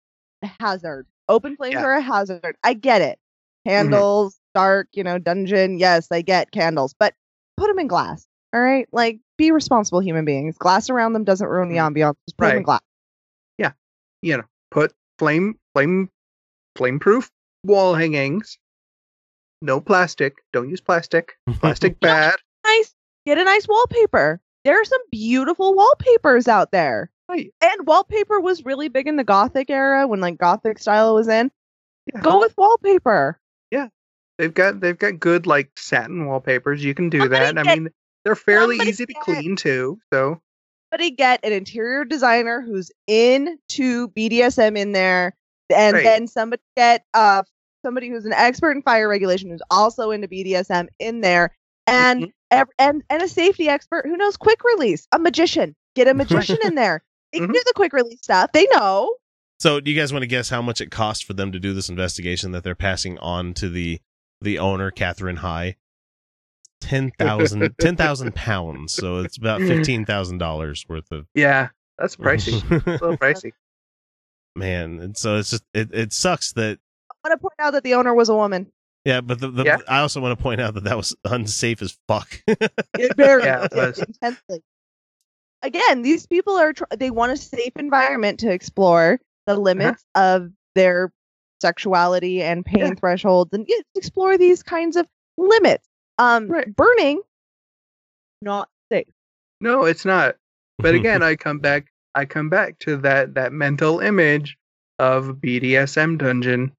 hazard. Open flames Yeah. are a hazard. I get it. Mm-hmm. Candles, dark, you know, dungeon. Yes, I get candles, but put them in glass. All right, like be responsible human beings. Glass around them doesn't ruin the mm-hmm. ambiance. Just put them in Right. glass. you know, put flame, flame, flame proof wall hangings. No plastic. Don't use plastic. Plastic bad. Nice. Get a nice wallpaper. There are some beautiful wallpapers out there. Right. And wallpaper was really big in the Gothic era when like Gothic style was in. Yeah. Go with wallpaper. They've got they've got good like satin wallpapers. You can do Somebody that. I mean, they're fairly somebody easy to clean too. So Somebody get an interior designer who's into BDSM in there, and Right. then somebody get uh somebody who's an expert in fire regulation who's also into BDSM in there, and Mhm. ev- and and a safety expert who knows quick release. A magician. Get a magician in there. They can Mhm. do the quick release stuff. They know. so, do you guys want to guess how much it costs for them to do this investigation that they're passing on to the the owner, Catherine High? 10,000 10,000 pounds. So it's about mm. fifteen thousand dollars worth of yeah, that's pricey. a little pricey. Man, and so it's just it, it sucks that I want to point out that the owner was a woman. yeah, but the, the, Yeah. I also want to point out that that was unsafe as fuck. It very Yeah, it was. intensely. Again, these people are tr- they want a safe environment to explore the uh-huh. limits of their sexuality and pain Yeah. thresholds and yeah, explore these kinds of limits. Um, Right. burning, not safe. No, it's not. But again, I come back. I come back to that that mental image of BDSM dungeon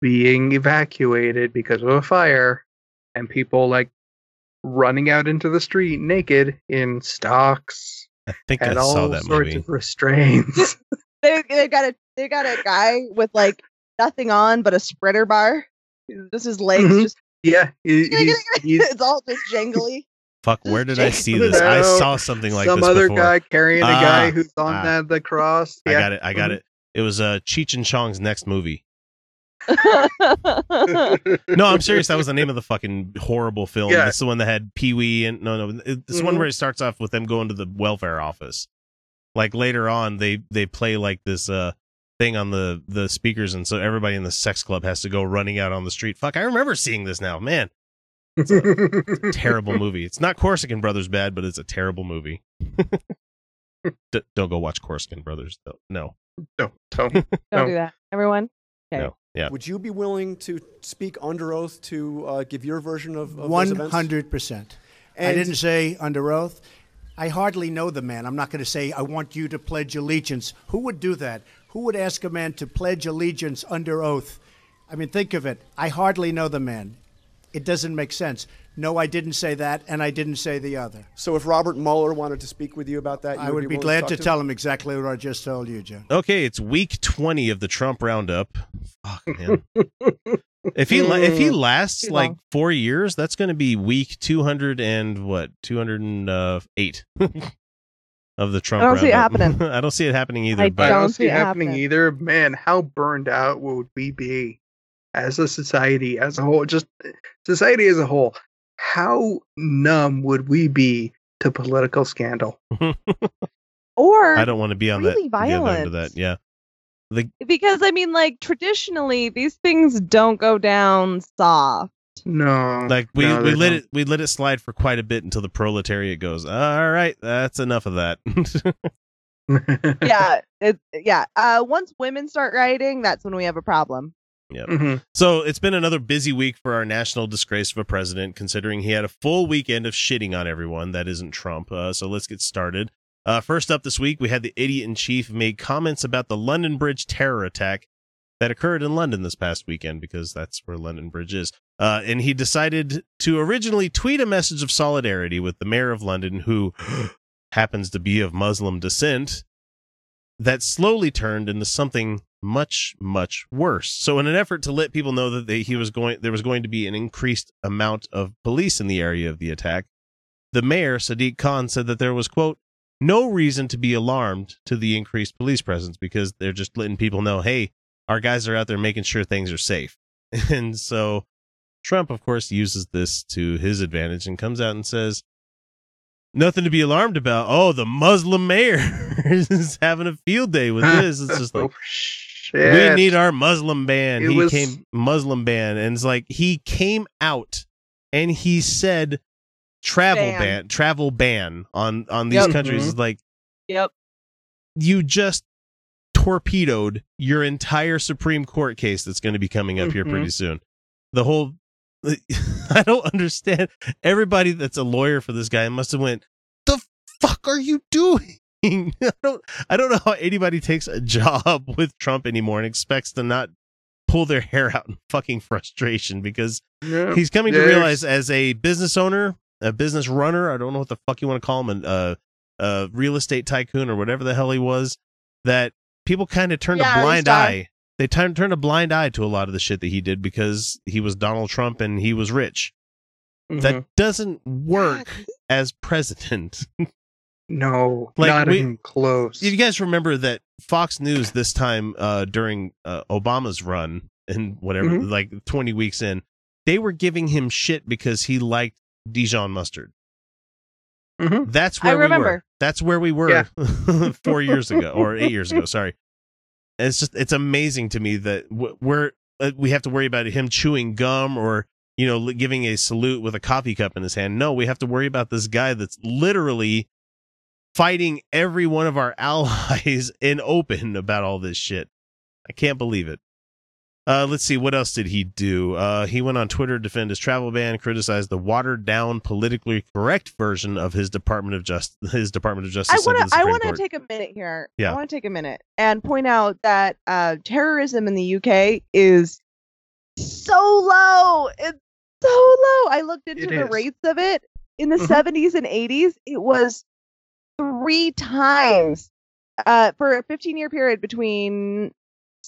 being evacuated because of a fire, and people like running out into the street naked in stocks I think I and saw all that sorts movie. of restraints. They they got a they got a guy with like nothing on but a spreader bar. This is legs Mhm. just yeah, he's, he's it's all just jangly. Fuck, where did I see this? I saw something like some this Some other before. guy carrying a Ah, guy who's on ah. the, the cross. I got it. I got it. It was uh, Cheech and Chong's next movie. No, I'm serious. That was the name of the fucking horrible film. Yeah. That's the one that had Pee Wee and no, no. It's the one Mhm. where it starts off with them going to the welfare office. Like later on, they they play like this uh thing on the the speakers, and so everybody in the sex club has to go running out on the street. Fuck, I remember seeing this now. Man, it's a terrible movie. It's not Corsican Brothers bad, but it's a terrible movie. D- don't go watch Corsican Brothers. Though. No, no, don't. Don't No. do that, everyone. Okay. no, yeah. Would you be willing to speak under oath to uh, give your version of, of those One events? hundred percent. I didn't say under oath. I hardly know the man. I'm not going to say I want you to pledge allegiance. Who would do that? Who would ask a man to pledge allegiance under oath? I mean, think of it. I hardly know the man. It doesn't make sense. No, I didn't say that, and I didn't say the other. So if Robert Mueller wanted to speak with you about that, you I would be willing glad talk to him? tell him exactly what I just told you, Joe. Okay, it's week 20 of the Trump roundup. Fuck, man. if he la- if he lasts Too like 4 years, that's going to be week 200 and what? 208 uh, of the Trump I don't see it roundup. happening. I don't see it happening either, I but don't don't see see it it happening happening. either. Man, how burned out would we be as a society as a whole? Just society as a whole. How numb would we be to political scandal? Or I don't want to be on really that the other end of that. Yeah. The because I mean, like traditionally, these things don't go down soft. No, like we no, we let don't. it we let it slide for quite a bit until the proletariat goes, "All right, that's enough of that." yeah, it, yeah. Uh, once women start writing, that's when we have a problem. Yep. Mhm. So it's been another busy week for our national disgrace of a president, considering he had a full weekend of shitting on everyone that isn't Trump. Uh, so let's get started. Uh, first up this week, we had the idiot in chief make comments about the London Bridge terror attack that occurred in London this past weekend, because that's where London Bridge is. Uh, and he decided to originally tweet a message of solidarity with the mayor of London, who happens to be of Muslim descent, that slowly turned into something much much worse. So in an effort to let people know that they, he was going there was going to be an increased amount of police in the area of the attack, the mayor Sadiq Khan said that there was quote no reason to be alarmed to the increased police presence because they're just letting people know, hey, our guys are out there making sure things are safe. And so Trump, of course, uses this to his advantage and comes out and says, Nothing to be alarmed about. Oh, the Muslim mayor is having a field day with this. It's just like, Oh, we need our Muslim ban. It he was- came Muslim ban, and it's like he came out and he said travel ban, Ban. travel ban on on these Yep. countries. Mhm. Like Yep. you just torpedoed your entire Supreme Court case that's going to be coming up here Mhm. pretty soon. The whole I don't understand. Everybody that's a lawyer for this guy must have went, "The fuck are you doing?" I don't I don't know how anybody takes a job with Trump anymore and expects to not pull their hair out in fucking frustration because Yeah. he's coming to realize as a business owner, a business runner, I don't know what the fuck you want to call him, a, uh, a real estate tycoon or whatever the hell he was, that people kind of turned Yeah, a blind eye. They turned turned a blind eye to a lot of the shit that he did because he was Donald Trump and he was rich. Mhm. That doesn't work as president. no, like, not we- even close. you guys remember that Fox News this time uh, during uh, Obama's run and whatever, Mhm. like 20 weeks in, they were giving him shit because he liked Dijon mustard. Mhm. That's I where we were. That's where we were Yeah. four years ago or eight years ago. Sorry. And it's just it's amazing to me that we're uh, we have to worry about him chewing gum or you know giving a salute with a coffee cup in his hand. No, we have to worry about this guy that's literally fighting every one of our allies in open about all this shit. I can't believe it. Uh, let's see, what else did he do? Uh, he went on Twitter to defend his travel ban, criticized the watered down, politically correct version of his Department of Just his Department of Justice. I want to. I want to take a minute here. Yeah. I want to take a minute and point out that uh, terrorism in the UK is so low. It's so low. I looked into It the is. rates of it in the Mhm. 70s and 80s. It was three times uh, for a 15 year period between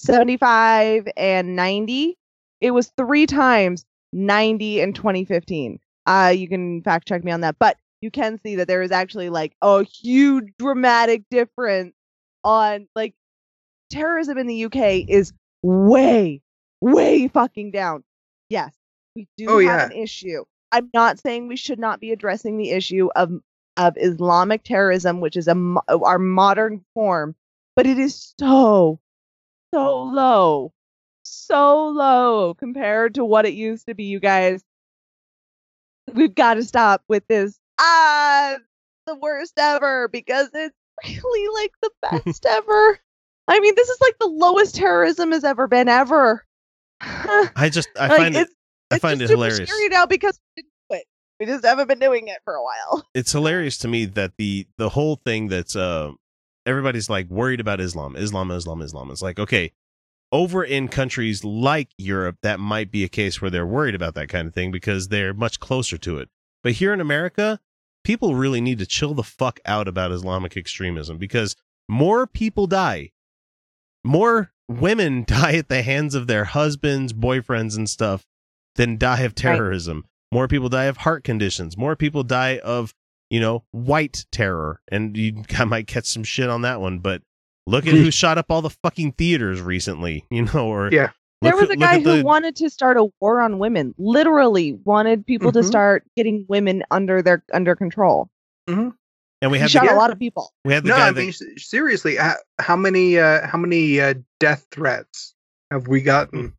75 and 90. It was three times 90 in 2015. Uh, you can fact check me on that, but you can see that there is actually like a huge dramatic difference on like terrorism in the UK is way, way fucking down. Yes, we do Oh, have yeah. an issue. I'm not saying we should not be addressing the issue of of Islamic terrorism, which is a our modern form, but it is so so low, so low compared to what it used to be. You guys, we've got to stop with this. Ah, the worst ever because it's really like the best ever. I mean, this is like the lowest terrorism has ever been ever. I just I Like, find it I find it hilarious. scary now because we didn't do it. We just haven't been doing it for a while. It's hilarious to me that the the whole thing that's uh everybody's like worried about Islam, Islam, Islam, Islam. It's like okay, over in countries like Europe, that might be a case where they're worried about that kind of thing because they're much closer to it. But here in America, people really need to chill the fuck out about Islamic extremism because more people die. More women die at the hands of their husbands, boyfriends, and stuff than die of terrorism. More people die of heart conditions. More people die of, you know, white terror. And you I might catch some shit on that one, but look at who shot up all the fucking theaters recently, you know, or Yeah. There was a guy at who the- wanted to start a war on women. Literally wanted people to Mhm. start getting women under their under control. and we He had shot the, a lot of people. we had the no, guy I that mean seriously, how, how many uh, how many uh, death threats have we gotten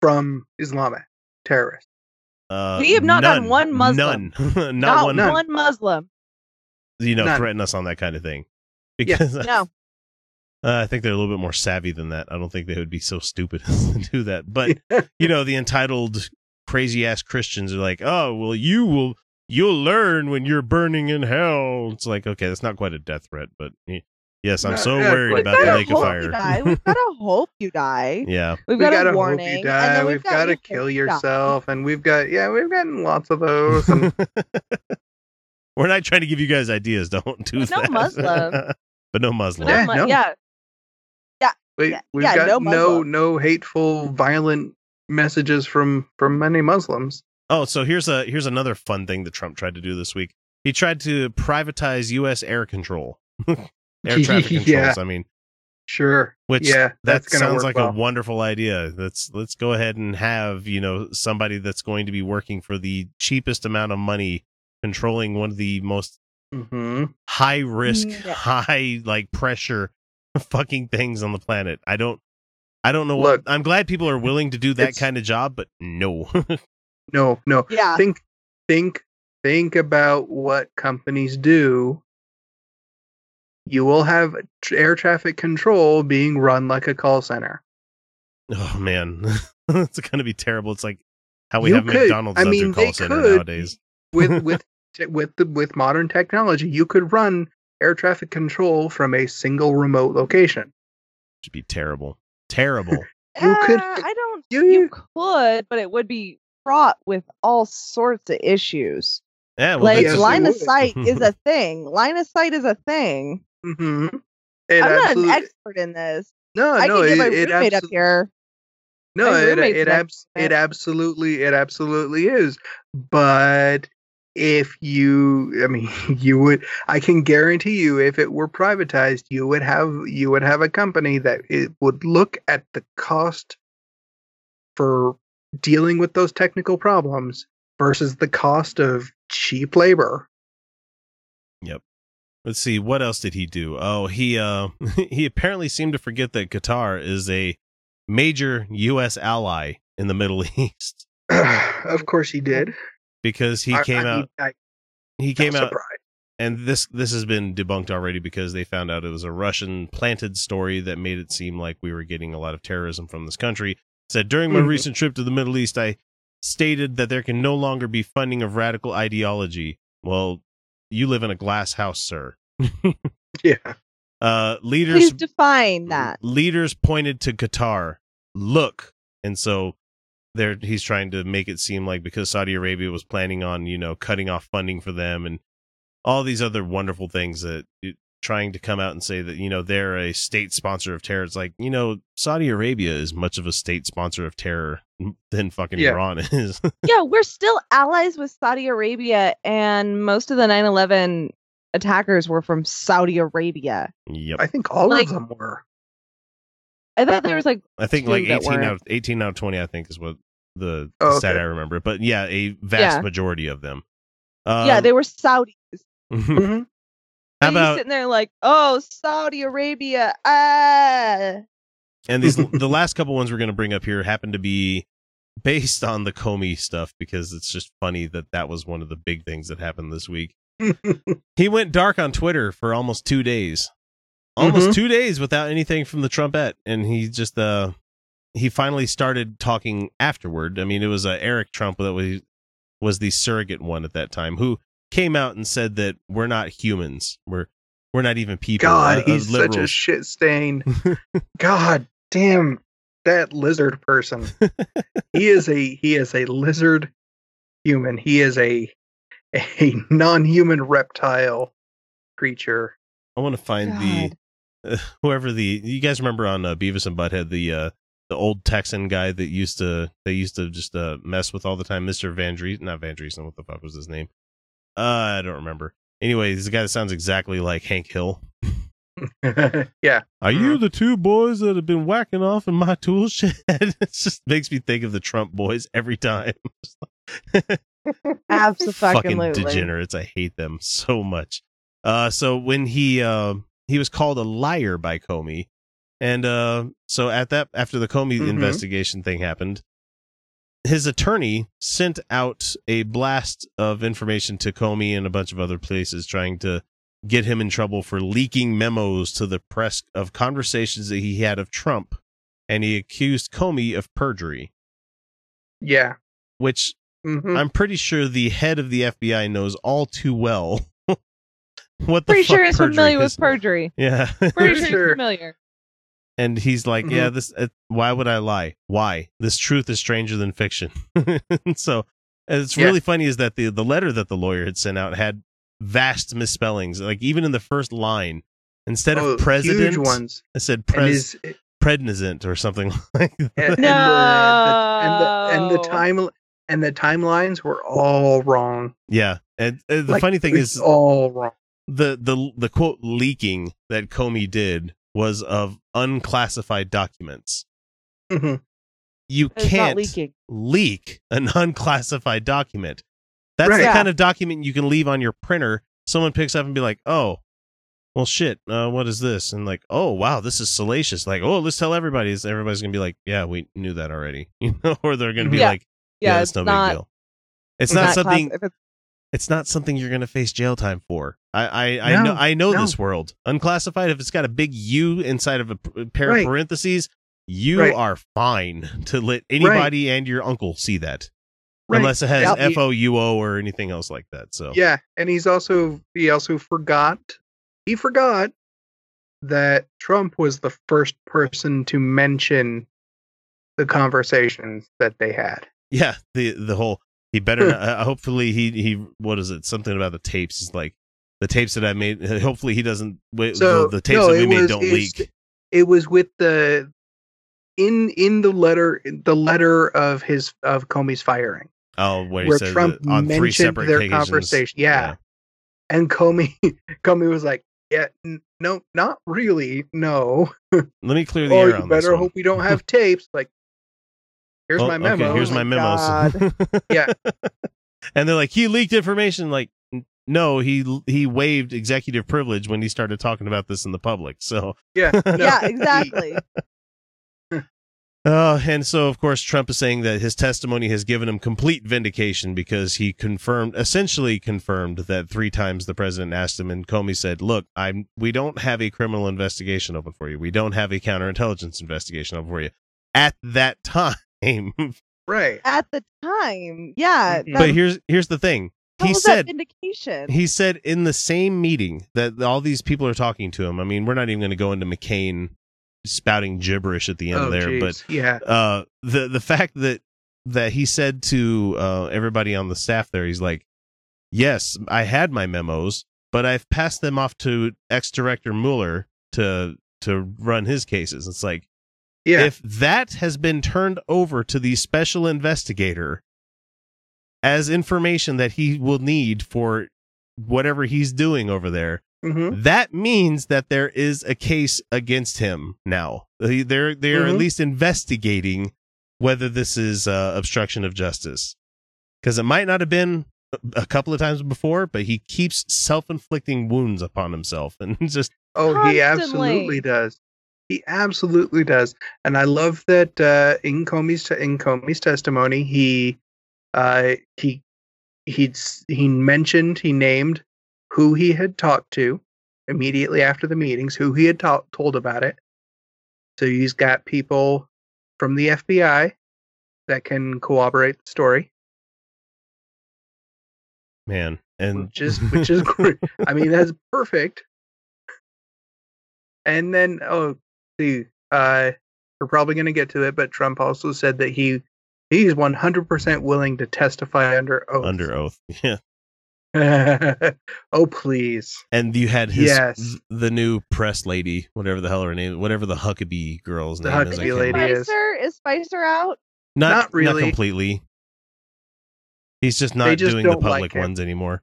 from Islamic terrorists? Uh, We have not none, gotten one Muslim. None. not, Not, one, one, Muslim. you know, None. threaten us on that kind of thing. Yeah. Because No. Uh, I think they're a little bit more savvy than that. I don't think they would be so stupid to do that. But you know, the entitled crazy ass Christians are like, "Oh, well, you will you'll learn when you're burning in hell." It's like, okay, that's not quite a death threat, but y- yes, I'm so yeah, worried but- about the lake of fire. We've got to hope you die. Yeah, We've we got gotta a warning. hope you and die. then We've got to kill you die. yourself, and we've got yeah, we've gotten lots of those. And we're not trying to give you guys ideas. Don't do But no that. Muslim. but no But Muslim. Yeah, no. yeah. we, Yeah, we've yeah, got no no no hateful, violent messages from from many Muslims. Oh, so here's a here's another fun thing that Trump tried to do this week. He tried to privatize U.S. air control, air traffic controls. Yeah. I mean, Sure. which yeah, that gonna sounds like well. a wonderful idea. Let's let's go ahead and have you know somebody that's going to be working for the cheapest amount of money, controlling one of the most hmm high risk, Yeah. high like pressure fucking things on the planet. I don't. I don't know Look, what I'm glad people are willing to do that kind of job, but no. No, no. Yeah. Think, think, think about what companies do. You will have air traffic control being run like a call center. Oh man, it's going to be terrible. It's like how we You have could- McDonald's I as mean, their call they center could. nowadays. with with with the with modern technology, you could run air traffic control from a single remote location. Should be terrible, terrible. You could- Uh, I don't. you- You, could, but it would be fraught with all sorts of issues. Yeah, well, like yes, line of sight is a thing. Line of sight is a thing. Mm-hmm. It I'm not an expert in this. no, I no, can it, get my it roommate up here. No, it it, abs- it absolutely it absolutely is. But if you, I mean, you would. I can guarantee you, if it were privatized, you would have you would have a company that it would look at the cost for dealing with those technical problems versus the cost of cheap labor. Let's see, what else did he do? Oh, he uh he apparently seemed to forget that Qatar is a major U.S. ally in the Middle East of course, he did. because he I- came I out. I- He came out surprised. and this this has been debunked already because they found out it was a Russian planted story that made it seem like we were getting a lot of terrorism from this country. Said during my Mhm. recent trip to the Middle East, I stated that there can no longer be funding of radical ideology. Well, you live in a glass house, sir. Yeah. Uh, leaders Please define that. leaders pointed to Qatar. Look, and so there he's trying to make it seem like because Saudi Arabia was planning on you know cutting off funding for them and all these other wonderful things that it, trying to come out and say that you know they're a state sponsor of terror. It's like you know Saudi Arabia is much of a state sponsor of terror than fucking Yeah. Iran is. yeah, we're still allies with Saudi Arabia, and most of the 9 11 attackers were from Saudi Arabia. yep, I think all Like- of them were. I thought there was like, I think like eighteen out of eighteen out of twenty. I think is what the, Oh, the stat okay. I remember. But yeah, a vast Yeah. majority of them. yeah, Um, they were Saudis. Mhm. How about sitting there like, oh, Saudi Arabia, ah. And these the last couple ones we're going to bring up here happen to be based on the Comey stuff because it's just funny that that was one of the big things that happened this week. He went dark on Twitter for almost two days, almost Mhm. two days without anything from the Trumpet, and he just uh he finally started talking afterward. I mean, it was uh, Eric Trump that was was the surrogate one at that time who came out and said that we're not humans, we're we're not even people. God, uh, uh, he's such a shit stain. God damn that lizard person. he is a he is a lizard human. He is a a non-human reptile creature. I want to find the uh, whoever the you guys remember on uh, Beavis and Butthead the uh the old Texan guy that used to they used to just uh mess with all the time, Mister Van Dries, not Van Driessen, what the fuck was his name? Uh, I don't remember. Anyway, he's the guy that sounds exactly like Hank Hill. yeah. Are you the two boys that have been whacking off in my tool shed? it just makes me think of the Trump boys every time. Absolutely. fucking degenerates. I hate them so much. Uh, so when he uh, he was called a liar by Comey, and uh, so at that after the Comey Mhm. investigation thing happened, his attorney sent out a blast of information to Comey and a bunch of other places trying to get him in trouble for leaking memos to the press of conversations that he had of Trump, and he accused Comey of perjury, Yeah. which Mhm. I'm pretty sure the head of the FBI knows all too well. what the Pretty fuck sure he's perjury familiar is. with perjury. Yeah, Pretty sure Sure. he's familiar. and he's like, Mhm. "Yeah, this. Uh, why would I lie? Why? This truth is stranger than fiction." so, and it's Yeah. really funny is that the the letter that the lawyer had sent out had vast misspellings. Like even in the first line, instead Oh, of president, huge ones. it said And pres his prednisant or something like that. and, and, the, and the and the and the time and the timelines were all wrong. Yeah, and, and the Like, funny thing it's is, all wrong. the the the quote leaking that Comey did was of unclassified documents. Mhm. You It's can't leaking. leak an unclassified document. That's Right. the Yeah. kind of document you can leave on your printer. Someone picks up and be like, "Oh, well, shit. Uh, what is this?" And like, "Oh, wow, this is salacious." Like, "Oh, let's tell everybody." Everybody's gonna be like, "Yeah, we knew that already," you know, or they're gonna be Yeah. like, Yeah, "Yeah, it's it's no not. big deal." It's it's not not something. class- it's- it's not something you're going to face jail time for. I I, I No, know I know no. this world. Unclassified if it's got a big U inside of a pair Right. of parentheses, you Right. are fine to let anybody and your uncle see that. Right. Unless it has Yep. F O U O or anything else like that. So Yeah, and he's also he also forgot he forgot that Trump was the first person to mention the conversations that they had. yeah, the the whole he better uh, hopefully he he what is it something about the tapes he's like the tapes that I made hopefully he doesn't wait So the, the tapes no, that we made was- don't leak. It was with the in in the letter the letter of his of Comey's firing. Oh, where where said Trump that on three mentioned separate their occasions. conversation. Yeah. And Comey Comey was like, "Yeah, n- no, not really. No. Let me clear the oh, air you on this better one. hope we don't have tapes." Like, here's Oh, my okay, memo. here's Oh my, my memos. Yeah. and they're like, he leaked information. Like, no, he he waived executive privilege when he started talking about this in the public. So, yeah. no, yeah, exactly. Uh, and so of course Trump is saying that his testimony has given him complete vindication because he confirmed, essentially confirmed that three times the president asked him, and Comey said, "Look, I'm we don't have a criminal investigation open for you. We don't have a counterintelligence investigation open for you." At that time, right. At the time, yeah. Mhm. that- but here's here's the thing. how He was that said vindication. He said in the same meeting that all these people are talking to him. I mean, we're not even going to go into McCain spouting gibberish at the end Oh, there, jeez. but yeah. uh, the the fact that that he said to uh, everybody on the staff there, he's like, "Yes, I had my memos, but I've passed them off to ex director Mueller to to run his cases." It's like Yeah. if that has been turned over to the special investigator as information that he will need for whatever he's doing over there, Mhm. that means that there is a case against him now. They- They're they're at Mhm. least investigating whether this is uh, obstruction of justice because it might not have been a- a couple of times before, but he keeps self-inflicting wounds upon himself and just Oh, he absolutely does. He absolutely does. And I love that uh, in Comey's in Comey's testimony, he uh, he he he mentioned he named who he had talked to immediately after the meetings, who he had ta- told about it. So he's got people from the FBI that can corroborate the story, man and which is which is great. I mean, that's perfect. And then, oh, see, uh, we're probably going to get to it, but Trump also said that he he's 100% willing to testify under oath. under oath. Yeah. oh, please. And you had his Yes. the new press lady, whatever the hell her name, whatever the Huckabee girl's The name is. I Huckabee can't lady remember. is- Spicer is Spicer out? Not, Not really. Not completely. He's just not just doing the don't like public ones anymore.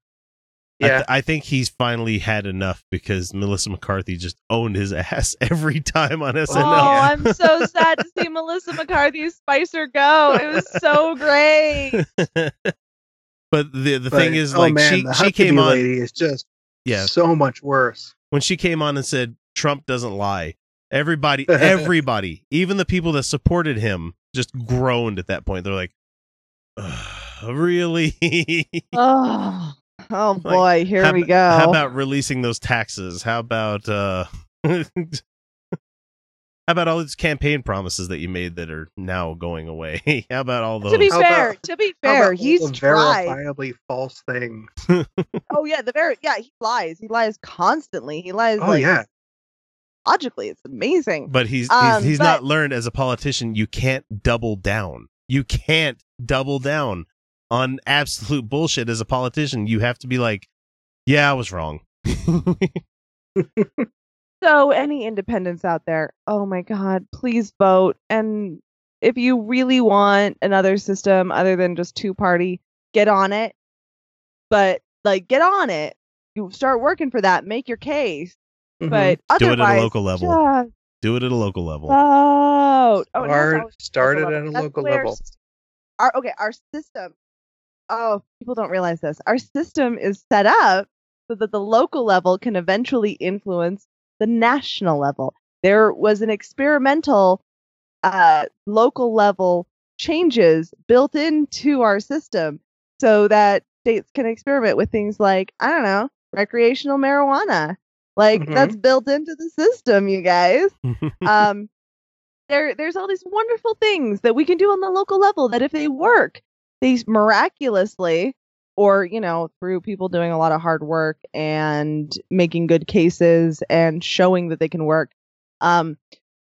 I, Yeah. th- I think he's finally had enough because Melissa McCarthy just owned his ass every time on SNL. Oh, I'm so sad to see Melissa McCarthy's Spicer go. It was so great. But the the But, thing is, oh, like man, she the she came on, lady is just yeah, so much worse. when she came on and said Trump doesn't lie, everybody, everybody, even the people that supported him, just groaned at that point. They're like, "Really?" Oh, Oh boy, here how, we go. How about releasing those taxes? How about uh How about all these campaign promises that you made that are now going away? how about all those? to be How fair, about- to be fair, he's the tried. verifiably false things. Oh yeah, the very yeah, he lies. He lies constantly. He lies. Oh like, yeah. logically, it's amazing. But he's Um, he's, he's but- not learned as a politician. You can't double down. You can't double down on absolute bullshit as a politician. You have to be like, yeah, I was wrong. So, any independents out there, oh my God, please vote. And if you really want another system other than just two party, get on it. But, like, get on it. You start working for that, make your case. Mhm. But Do it at a local level. just Do it at a local level. vote. Oh, it has to Start- always be start it at a That's local level. Our, okay, our system. Oh, people don't realize this. Our system is set up so that the local level can eventually influence the national level. There was an experimental uh, local level changes built into our system so that states can experiment with things like, I don't know, recreational marijuana. Like Mhm. that's built into the system, you guys. um, there, there's all these wonderful things that we can do on the local level that if they work, they miraculously or you know through people doing a lot of hard work and making good cases and showing that they can work um,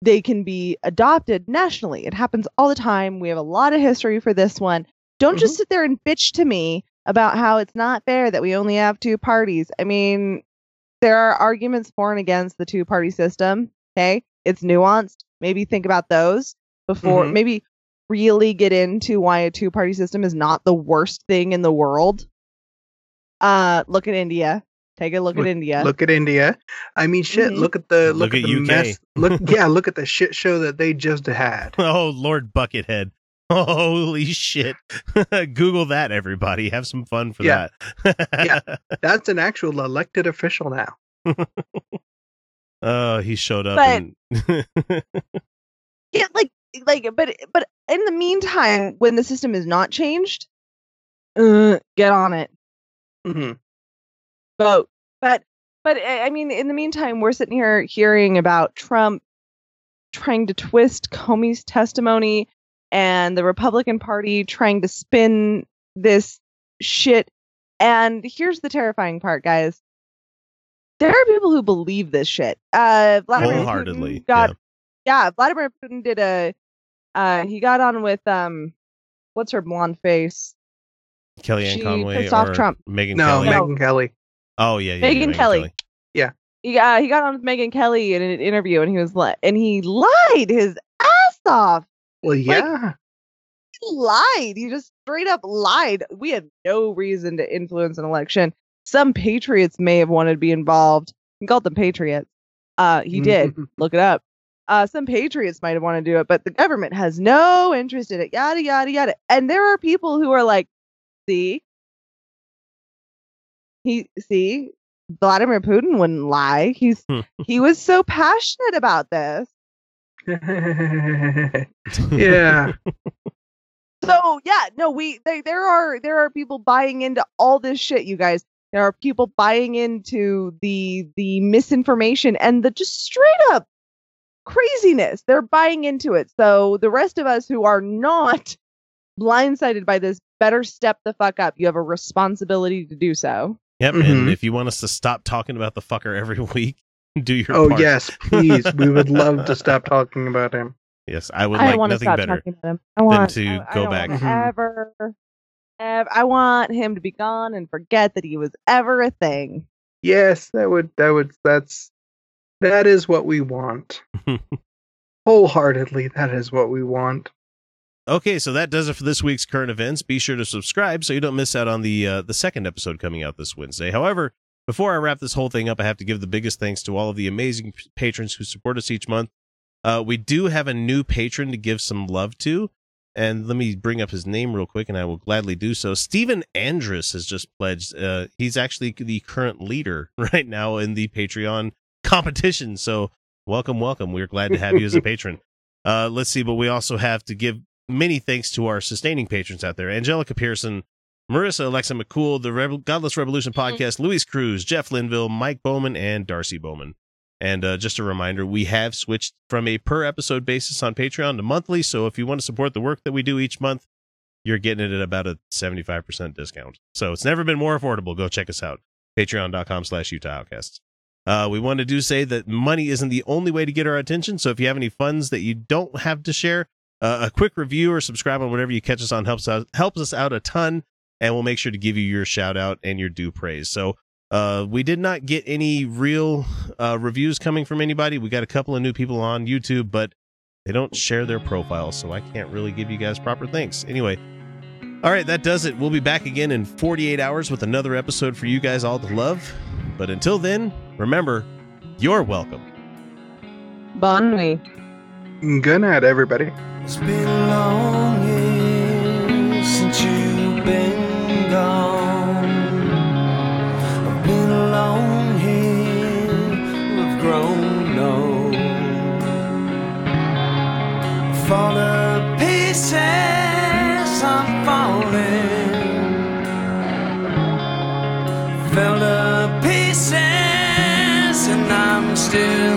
they can be adopted nationally. It happens all the time. We have a lot of history for this one. Don't just sit there and bitch to me about how it's not fair that we only have two parties. I mean there are arguments for and against the two party system okay? It's nuanced. Maybe think about those before Mhm. maybe really get into why a two party system is not the worst thing in the world. Uh look at India. Take a look, at India. Look at India. I mean, shit. Mhm. Look at the Look look, at at, the UK. mess. Look, yeah. Look at the shit show that they just had. oh, Lord Buckethead. Holy shit. Google that, everybody. Have some fun for Yeah. that. Yeah. That's an actual elected official now. Oh, he showed up But- and yeah, like like but but in the meantime, when the system is not changed, uh, get on it. hmm vote. But but I I mean, in the meantime, we're sitting here hearing about Trump trying to twist Comey's testimony and the Republican Party trying to spin this shit. And here's the terrifying part, guys. There are people who believe this shit. Uh, Vladimir wholeheartedly. Putin got yeah. yeah, Vladimir Putin did a uh he got on with um what's her blonde face? Kellyanne she Conway pissed off or Trump. Megyn No, Kelly. Megyn Kelly. Oh yeah, yeah, yeah, Megyn Kelly. He uh, he got on with Megyn Kelly in an interview and he was like and he lied his ass off. Well, yeah. He lied. He just straight up lied. We had no reason to influence an election. Some patriots may have wanted to be involved. He called them patriots. Uh he did. Look it up. Uh some patriots might want to do it, but the government has no interest in it. Yada yada yada. And there are people who are like, see, he see, Vladimir Putin wouldn't lie. He's he was so passionate about this. yeah. So yeah, no, we they, there are there are people buying into all this shit, you guys. There are people buying into the the misinformation and the just straight up craziness. They're buying into it. So the rest of us who are not blindsided by this better step the fuck up. You have a responsibility to do so. Yep. And Mhm. if you want us to stop talking about the fucker every week, do your Oh part. yes, please. We would love to stop talking about him. Yes, I would I like don't want to nothing better talking to him. I want to I- I go don't back. wanna Mhm. Ever, ever, I want him to be gone and forget that he was ever a thing. Yes, that would that would that's that is what we want. Wholeheartedly, that is what we want. Okay, so that does it for this week's current events. Be sure to subscribe so you don't miss out on the uh, the second episode coming out this Wednesday. However, before I wrap this whole thing up, I have to give the biggest thanks to all of the amazing p- patrons who support us each month. Uh, we do have a new patron to give some love to, and let me bring up his name real quick, and I will gladly do so. Stephen Andrus has just pledged. Uh, he's actually the current leader right now in the Patreon competition. So welcome, welcome. We're glad to have you as a patron. Uh, let's see, but we also have to give many thanks to our sustaining patrons out there. Angelica Pearson Marissa, Alexa McCool, the Rebel- Godless Revolution podcast, Luis Cruz, Jeff Linville, Mike Bowman, and Darcy Bowman. And uh, just a reminder, we have switched from a per episode basis on Patreon to monthly. So if you want to support the work that we do each month, you're getting it at about a 75% discount. So it's never been more affordable. Go check us out. Patreon.com slash Utah Outcasts. Uh, we want to do say that money isn't the only way to get our attention. So if you have any funds that you don't have to share, uh, a quick review or subscribe on whatever you catch us on helps out helps us out a ton, and we'll make sure to give you your shout out and your due praise. So uh, we did not get any real uh, reviews coming from anybody. We got a couple of new people on YouTube, but they don't share their profiles, so I can't really give you guys proper thanks. Anyway, all right, that does it. We'll be back again in 48 hours with another episode for you guys all to love. But until then, remember, you're welcome. Bon nuit. Good night, everybody. It's been a long year since you've been gone. I've been alone here, we've grown old. Fall to pieces, I'm falling. Fell to pieces, and I'm still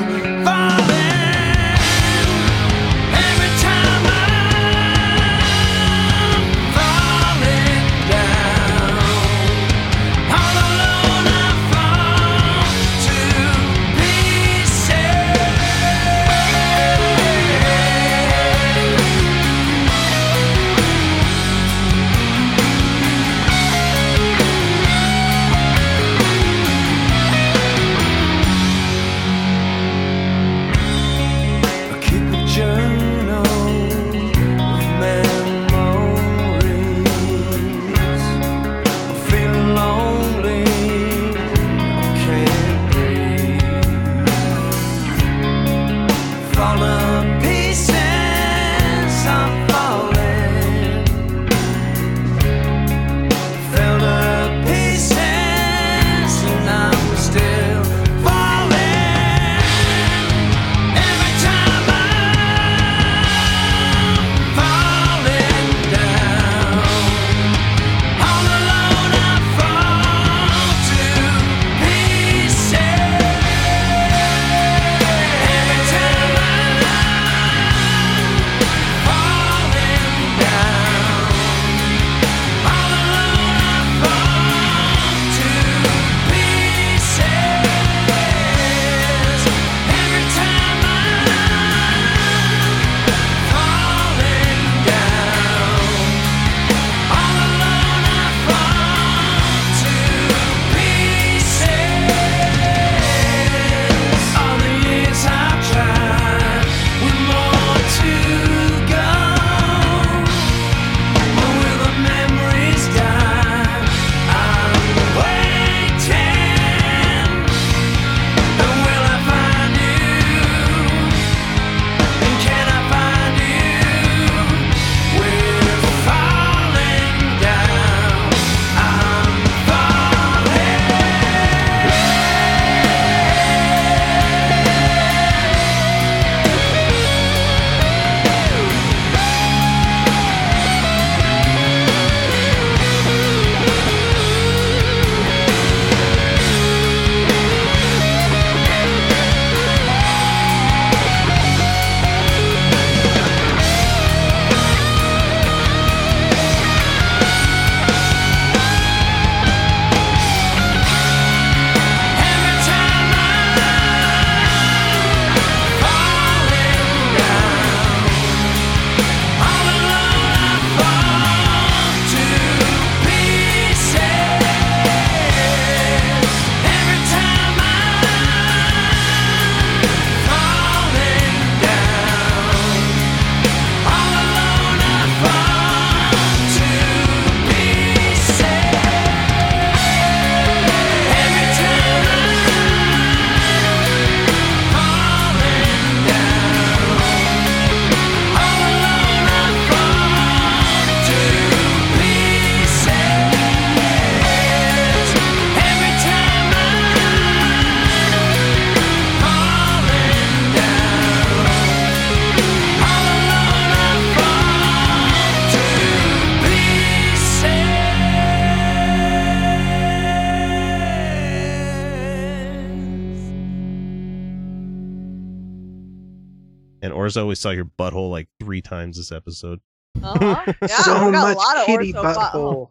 Or I always saw your butthole like three times this episode. Uh-huh. Yeah, so much a lot of kitty ortho butthole.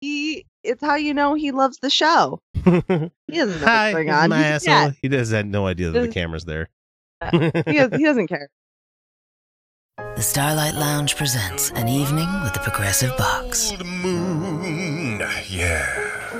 He, it's how you know he loves the show. He doesn't know what's Hi, going on. my asshole. mad. He does have no idea that the camera's there. he, has, he doesn't care. The Starlight Lounge presents an evening with the Progressive Box. Moon. Yeah.